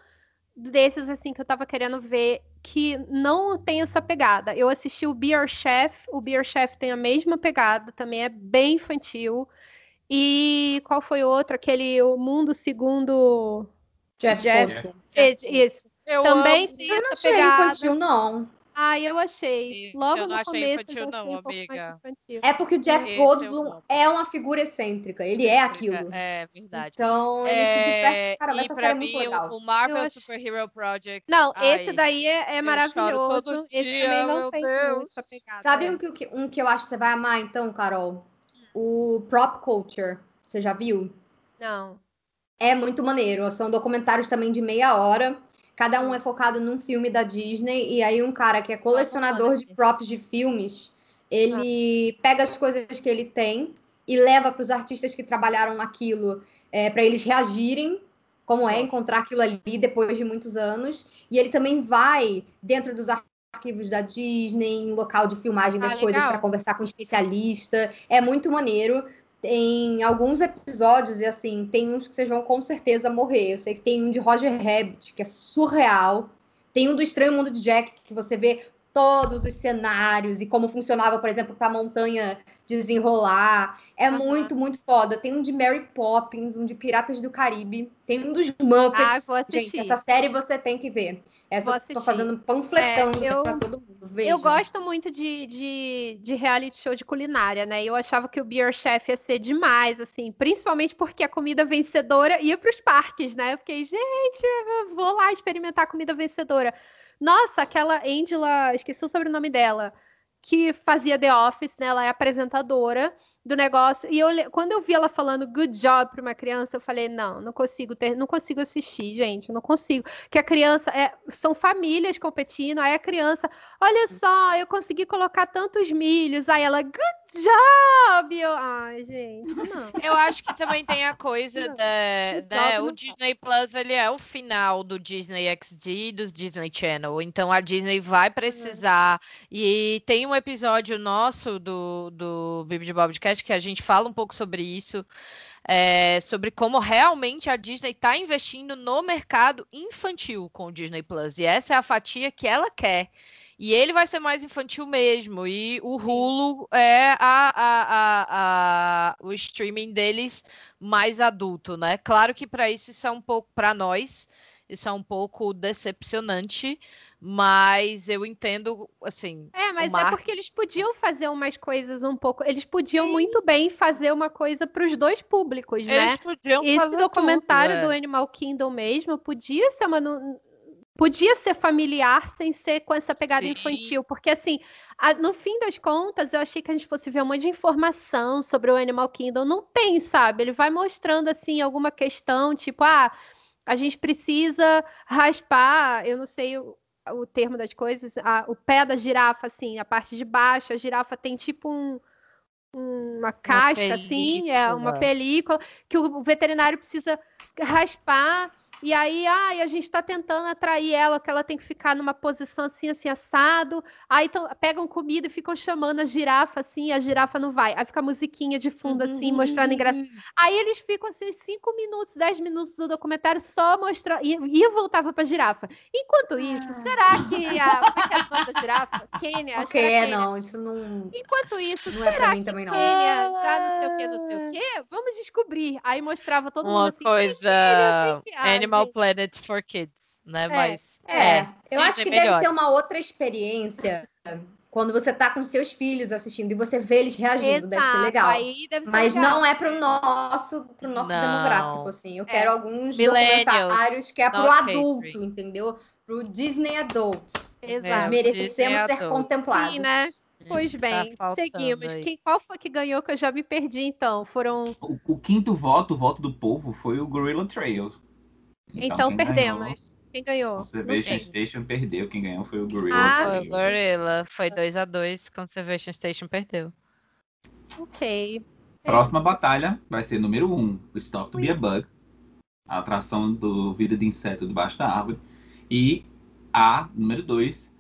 desses assim que eu tava querendo ver que não tem essa pegada. Eu assisti o Beer Chef, o Beer Chef tem a mesma pegada, também é bem infantil. E qual foi outro? Aquele O Mundo Segundo Jeff, Jeff. É, Isso. Eu Também amo. tem Eu não essa pegada. infantil, não. Ah, eu achei. Eu Logo não no achei começo infantil, eu já achei não, um pouco mais amiga. infantil. É porque o Jeff Esse eu Goldblum é uma figura excêntrica. Ele é aquilo. É verdade. Então, ele se diverte. É, Cara, e essa pra série é muito mim, legal. o, Marvel Eu acho- Super Hero Project. Não, ai, esse daí é, é maravilhoso. Esse dia, também não tem essa pegada. Sabe é. um que, um que eu acho que você vai amar, então, Carol? O Prop Culture. Você já viu? Não. É muito maneiro. São documentários também de meia hora. Cada um é focado num filme da Disney, e aí um cara que é colecionador de props de filmes, ele pega as coisas que ele tem e leva para os artistas que trabalharam naquilo é, para eles reagirem como é encontrar aquilo ali depois de muitos anos. E ele também vai dentro dos arquivos da Disney, em local de filmagem das ah, coisas para conversar com um especialista. É muito maneiro. Tem alguns episódios, e assim, tem uns que vocês vão com certeza morrer. Eu sei que tem um de Roger Rabbit, que é surreal. Tem um do Estranho Mundo de Jack, que você vê todos os cenários e como funcionava, por exemplo, para a montanha desenrolar. É uhum. muito, muito foda. Tem um de Mary Poppins, um de Piratas do Caribe, tem um dos Muppets. Ah, Gente, essa série você tem que ver. Essa eu tô fazendo panfletando é, eu, pra todo mundo. Veja. Eu gosto muito de, de, de, reality show de culinária, né? Eu achava que o Beer Chef ia ser demais, assim, principalmente porque a comida vencedora ia para os parques, né? Eu fiquei, gente, eu vou lá experimentar a comida vencedora. Nossa, aquela Angela, esqueci o sobrenome dela, que fazia The Office, né? Ela é apresentadora do negócio. E eu, quando eu vi ela falando good job para uma criança, eu falei, não, não consigo ter, não consigo assistir, gente, não consigo. Que a criança é, são famílias competindo, aí a criança, olha só, eu consegui colocar tantos milhos, aí ela, good job! Eu, ai, gente, não. Eu acho que também tem a coisa da, da o Disney Plus, ele é o final do Disney XD e do Disney Channel. Então a Disney vai precisar. É. E tem um episódio nosso do, do Bibi de Bob de podcast que a gente fala um pouco sobre isso, é, sobre como realmente a Disney está investindo no mercado infantil com o Disney Plus. E essa é a fatia que ela quer. E ele vai ser mais infantil mesmo. E o Hulu é a, a, a, o streaming deles mais adulto, né? Claro que para isso isso é um pouco para nós, isso é um pouco decepcionante, mas eu entendo, assim. É, mas é porque eles podiam fazer umas coisas um pouco. Eles podiam Sim. muito bem fazer uma coisa para os dois públicos, né? Eles podiam Esse fazer documentário tudo, é. do Animal Kingdom mesmo podia ser uma. Podia ser familiar sem ser com essa pegada Sim. infantil, porque assim, a, no fim das contas, eu achei que a gente fosse ver um monte de informação sobre o Animal Kingdom. Não tem, sabe? Ele vai mostrando assim alguma questão, tipo, ah, a gente precisa raspar, eu não sei o termo das coisas, a, o pé da girafa, assim, a parte de baixo, a girafa tem tipo um, uma casca, uma assim, é uma película, que o veterinário precisa raspar e aí, ai, a gente está tentando atrair ela, que ela tem que ficar numa posição assim, assim, assado. Aí tão, pegam comida e ficam chamando a girafa assim, e a girafa não vai. Aí fica a musiquinha de fundo, assim, mostrando engraçado. Aí eles ficam assim, cinco minutos, dez minutos do documentário só mostrando. E, e voltava para a girafa. Enquanto isso, ah. será que a. Como é que é a nome da girafa? Kênia? Que é, não, isso não. Enquanto isso, não é será é mim que também, não. Kênia já não sei o que, não sei o que? Vamos descobrir. Aí mostrava todo Uma mundo assim. Coisa... Animal Planet for Kids, né? É, Mas. É, é eu acho que melhor. deve ser uma outra experiência quando você tá com seus filhos assistindo e você vê eles reagindo, Exato, deve ser legal. Deve Mas legal. não é pro nosso, pro nosso não. demográfico, assim. Eu é. quero alguns documentários que é pro adulto, history. entendeu? Pro Disney Adult. Exato. Merecemos ser contemplados. Sim, né? Pois bem, tá seguimos. Quem, qual foi que ganhou que eu já me perdi, então? Foram. O, o quinto voto, o voto do povo, foi o Gorilla Trails. Então, então perdemos. Ganhou, quem ganhou? Conservation Station perdeu. Quem ganhou foi o Gorilla. Ah, foi o Gorilla. Foi 2x2. Conservation Station perdeu. Ok. Próxima é batalha vai ser número 1, um, Stop to Be a Bug. A atração do vida de inseto debaixo da árvore. E a número 2,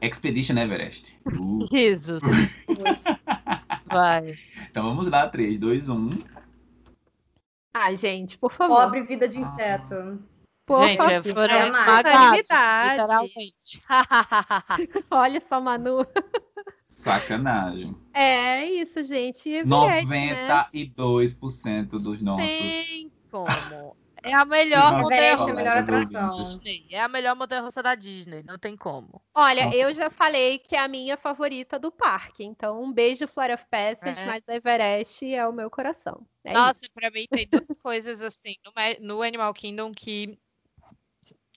Expedition Everest. Uh. Jesus. vai. Então vamos lá, 3, 2, 1. Ah, gente, por favor. Pobre vida de inseto. Por gente, favor. foram é. Olha só, Manu. Sacanagem. É isso, gente. É 92% né? dos nossos. Tem como. É a melhor montanha russa melhor atração. Disney. É a melhor montanha russa da Disney, não tem como. Olha, Nossa. eu já falei que é a minha favorita do parque. Então, um beijo, Flora of Passage, é. mas a Everest é o meu coração. É Nossa, isso. pra mim tem duas coisas assim no, no Animal Kingdom que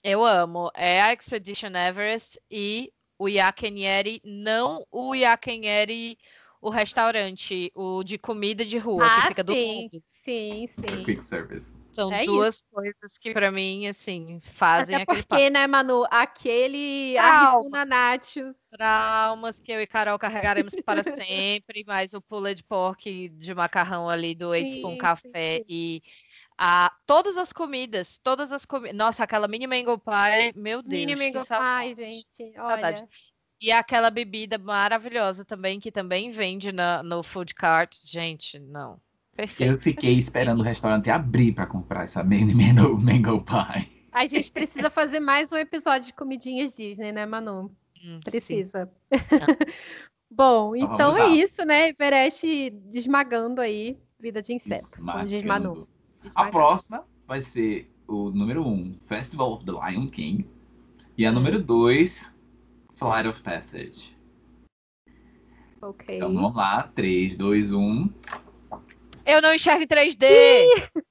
eu amo. É a Expedition Everest e o Yakenyeri, não o Yakenyeri o restaurante, o de comida de rua, ah, que fica sim, do Sim, sim. Quick service. São É duas coisas que pra mim, assim, fazem Até aquele porque, né, Manu? Aquele. Arrituna Nachos. traumas que eu e Carol carregaremos para sempre, mas o pulled pork de macarrão ali do Eights com café sim. e a, todas as comidas, todas as comidas. Nossa, aquela mini mango pie, meu Deus, Mini Mango. Pie, gente. Olha. E aquela bebida maravilhosa também, que também vende na, no food cart. Gente, não. Perfeito. Eu fiquei esperando o restaurante abrir pra comprar essa mini mango, mango pie. A gente precisa fazer mais um episódio de comidinhas Disney, né, Manu? Hum. Precisa. Bom, Então então é isso, né? Everest esmagando aí vida de inseto. Como diz Manu. Esmagando. A próxima vai ser o número 1, um, Festival of the Lion King. E a Hum. número 2, Flight of Passage. Ok. Então vamos lá, um. 3, 2, 1. Eu não enxergo em 3D!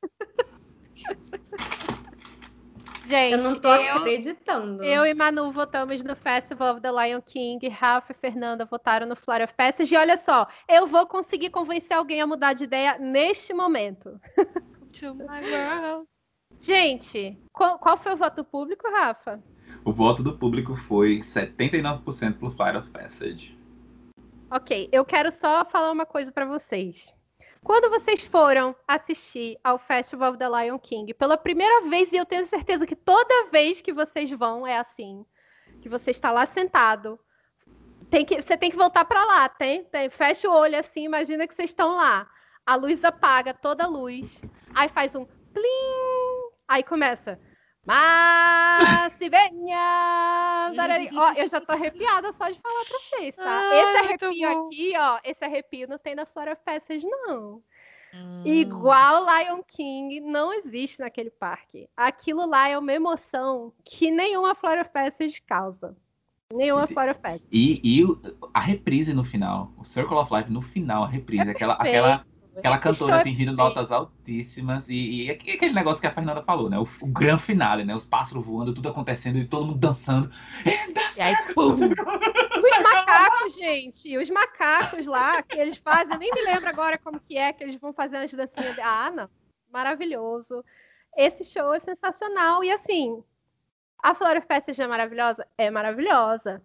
Gente, Eu não tô eu, acreditando. eu e Manu votamos no Festival of the Lion King, Rafa e Fernanda votaram no of Passage. E olha só, eu vou conseguir convencer alguém a mudar de ideia neste momento. To my world. Gente, qual, qual foi o voto público, Rafa? O voto do público foi 79% pro Flight of Passage. Ok, eu quero só falar uma coisa pra vocês. Quando vocês foram assistir ao Festival the Lion King pela primeira vez, e eu tenho certeza que toda vez que vocês vão é assim, que você está lá sentado, tem que, você tem que voltar pra lá, tem, tem? Fecha o olho assim, imagina que vocês estão lá. A luz apaga, toda a luz. Aí faz um plim, aí começa. Mas se venha! Ó, eu já tô arrepiada só de falar pra vocês, tá? Ai, esse arrepio aqui, ó, esse arrepio não tem na Flora Passage, não. Hum. Igual Lion King não existe naquele parque. Aquilo lá é uma emoção que nenhuma Flora Passage causa. Nenhuma Flora Passage. E, e a reprise no final, o Circle of Life no final, a reprise, aquela, aquela, aquela Esse cantora é atingindo notas altíssimas e, e aqu- aquele negócio que a Fernanda falou, né? O, o grande finale, né? Os pássaros voando, tudo acontecendo e todo mundo dançando. And the E aí, circle, pum. Os macacos, gente, os macacos lá que eles fazem, nem me lembro agora como que é que eles vão fazer as dancinhas. de- Ah, não, maravilhoso. Esse show é sensacional e assim, a Flora Passage é maravilhosa, é maravilhosa.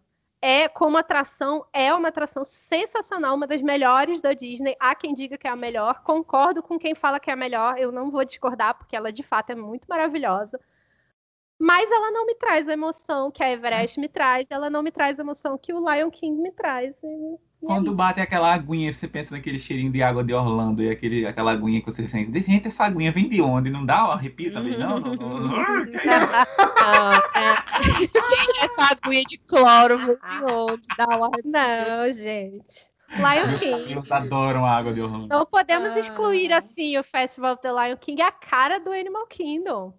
É como atração, é uma atração sensacional, uma das melhores da Disney. Há quem diga que é a melhor. Concordo com quem fala que é a melhor. Eu não vou discordar porque ela de fato é muito maravilhosa. Mas ela não me traz a emoção que a Everest me traz, ela não me traz a emoção que o Lion King me traz. E- é Quando isso. bate aquela aguinha, você pensa naquele cheirinho de água de Orlando e aquele, aquela aguinha que você sente. Gente, essa aguinha vem de onde? Não dá um arrepio também? Não, não, não. não. Que isso? Gente, essa aguinha de cloro veio de onde? Dá uma Não, gente. Lion Meus King. cabelos adoram a água de Orlando. Não podemos excluir Ah. assim o Festival of the Lion King, é a cara do Animal Kingdom.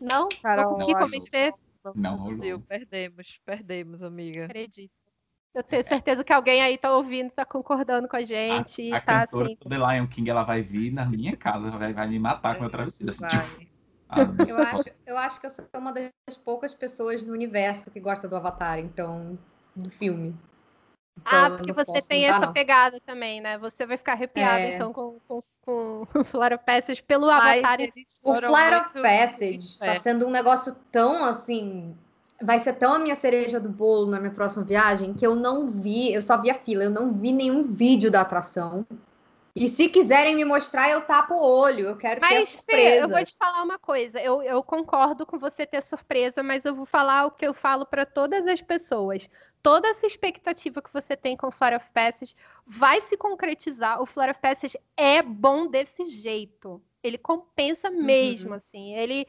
Não? Carol, não consegui eu acho convencer? Não, Brasil, perdemos, perdemos, amiga. Acredito. Eu tenho certeza que alguém aí tá ouvindo, tá concordando com a gente e A tá cantora assim. do The Lion King, ela vai vir na minha casa, vai, vai me matar com a travesseira. Assim. Ah, Eu sei acho, eu acho que eu sou uma das poucas pessoas no universo que gosta do Avatar, então, do filme. Então, Ah, porque você tem mudar, essa não. pegada também, né? Você vai ficar arrepiada, É. então, com, com, com Flora Passage pelo Mas Avatar. O Flight of Passage tá É. sendo um negócio tão assim. Vai ser tão a minha cereja do bolo na minha próxima viagem que eu não vi, eu só vi a fila, eu não vi nenhum vídeo da atração. E se quiserem me mostrar, eu tapo o olho. Eu quero ter Mas, Fê, surpresa. eu vou te falar uma coisa. Eu, eu concordo com você ter surpresa, mas eu vou falar o que eu falo para todas as pessoas. Toda essa expectativa que você tem com o Flora of Passage vai se concretizar. O Flora of Passage é bom desse jeito. Ele compensa mesmo, assim. Ele,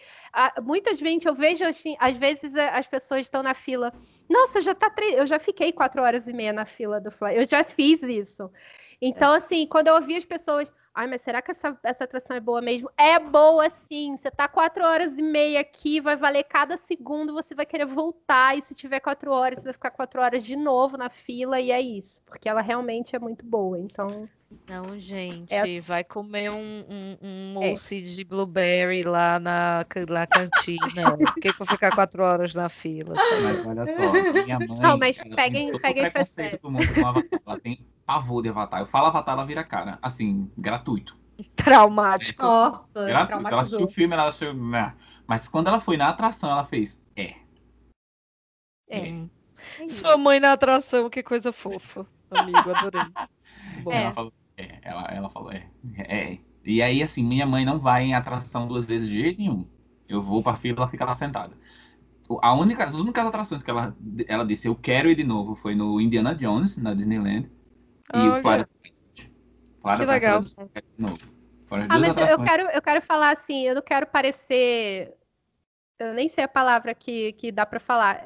muitas vezes eu vejo assim, às vezes a- as pessoas estão na fila. Nossa, já tá, tre- eu já fiquei quatro horas e meia na fila do Flora. Eu já fiz isso. Então, assim, quando eu ouvi as pessoas, ai, mas será que essa, essa atração é boa mesmo? É boa sim. Você tá quatro horas e meia aqui, vai valer cada segundo, você vai querer voltar. E se tiver quatro horas, você vai ficar quatro horas de novo na fila, e é isso. Porque ela realmente é muito boa. Então, Não, gente, É vai comer um, um, um É. mousse de blueberry lá na, na cantina. Por que que eu vou ficar quatro horas na fila? sabe? Mas olha só, minha mãe. Não, mas ela peguem- peguem preconceito fé. do mundo com Avatar. Ela tem pavor de Avatar. Eu falo Avatar, ela vira cara. Assim, gratuito. Traumático. Nossa, Ela, ela assistiu o filme, ela achou. "Nah." Mas quando ela foi na atração, ela fez. É. É. Hum. é. Sua mãe na atração, que coisa fofa. Amigo, adorei. Bom, É. Ela falou. É, ela, ela falou. É, é. E aí, assim, minha mãe não vai em atração duas vezes de jeito nenhum. Eu vou pra fila, ela fica lá sentada. A única, as únicas atrações que ela, ela disse eu quero ir de novo foi no Indiana Jones, na Disneyland. E Olha. o Florida. Florida Que legal. Project ela disse, "Eu quero ir de novo. Ah, mas eu quero, eu quero falar assim, eu não quero parecer. Eu nem sei a palavra que, que dá pra falar.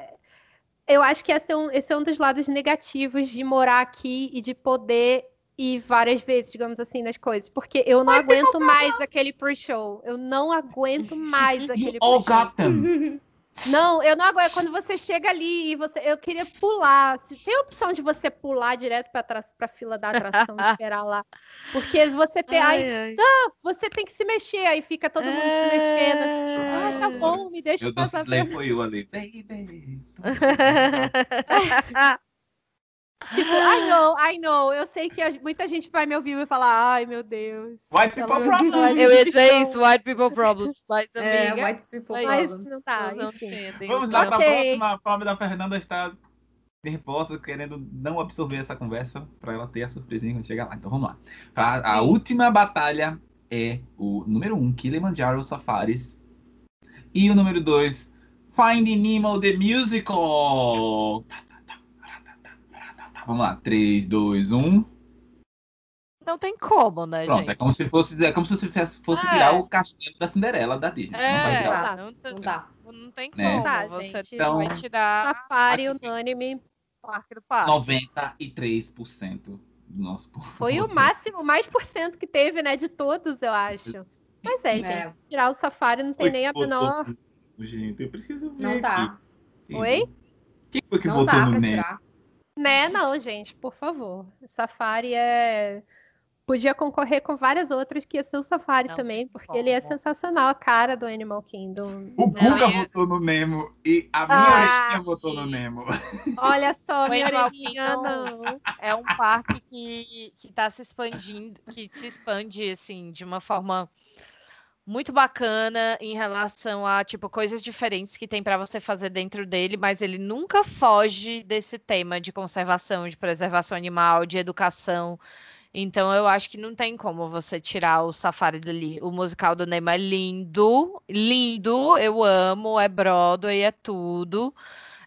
Eu acho que esse é, um, esse é um dos lados negativos de morar aqui e de poder ir várias vezes, digamos assim, nas coisas. Porque eu não aguento mais aquele pre-show. Eu não aguento mais aquele all pre-show. got them. Não, eu não aguento. Quando você chega ali e você. Eu queria pular. Se Tem a opção de você pular direto pra, tra- pra fila da atração e esperar lá. Porque você tem. Aí Ai, ai. você tem que se mexer, aí fica todo mundo se mexendo assim. É. Ai, tá bom, me deixa Eu danço passar. Slave pra- for you ali. Baby. Tipo, I know, I know. Eu sei que a- muita gente vai me ouvir e falar, ai meu Deus. White people Ela- problem. Eu ia dizer isso, white people problems. Mas, É, amiga, white people Mas problems. não tá, enfim. Vamos lá para a próxima. A da Fernanda está nervosa, querendo não absorver essa conversa para ela ter a surpresinha quando chegar lá. Então vamos lá. A, a última batalha é o número 1, um, Kilimanjaro Safaris. E o número 2, Finding Nemo The Musical. Tá. Vamos lá, 3, 2, 1. Não tem como, né, Pronto, gente? é como se fosse, é como se você fosse fosse É. tirar o castelo da Cinderela da Disney. Não É, tirar. tirar. não, Não tem- dá. não tem Né? como. Tá, você gente. Então- vai tirar Safari aqui. unânime. parque do parque. 93% do nosso povo. Foi o máximo, o mais por cento que teve, né, de todos, eu acho. Mas é, gente, É. tirar o Safari não tem nem a menor. Gente, eu preciso ver. Não dá. Oi? Quem foi que Não votou dá no pra NEM? tirar. Né, não, gente, por favor. Safari é. Podia concorrer com várias outras que ia ser o Safari Não também, porque ele é como. sensacional, a cara do Animal Kingdom. O Guga e- votou no Nemo e a minha Ah, orelhinha votou no Nemo. Olha só, O minha Animal orelhinha, Kingdom- não. É um parque que, que tá se expandindo, que se expande, assim, de uma forma muito bacana em relação a, tipo, coisas diferentes que tem para você fazer dentro dele, mas ele nunca foge desse tema de conservação, de preservação animal, de educação. Então eu acho que não tem como você tirar o Safari dali. O musical do Nemo é lindo, lindo, eu amo, é Broadway, é tudo.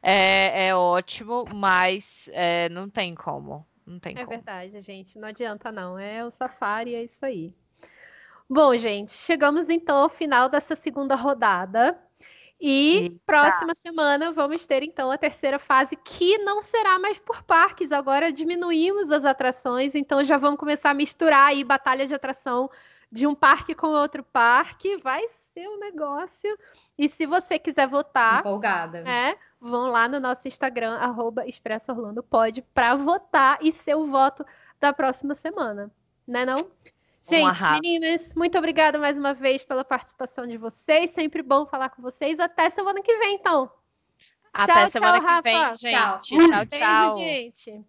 É, é ótimo, mas é, não tem como. Não tem É como. verdade, gente. Não adianta, não. É o Safari, é isso aí. Bom, gente, chegamos então ao final dessa segunda rodada. E Eita. próxima semana vamos ter então a terceira fase, que não será mais por parques. Agora diminuímos as atrações, então já vamos começar a misturar aí batalha de atração de um parque com outro parque. Vai ser um negócio. E se você quiser votar, Empolgada. né? Vão lá no nosso Instagram, arroba Expresso Orlando Pode, para votar e ser o voto da próxima semana. Né não? Gente, arraso. meninas, muito obrigada mais uma vez pela participação de vocês. Sempre bom falar com vocês. Até semana que vem, então. Até Tchau, semana tchau, que vem, Rafa. gente. Tchau. Tchau, Beijo, tchau. gente.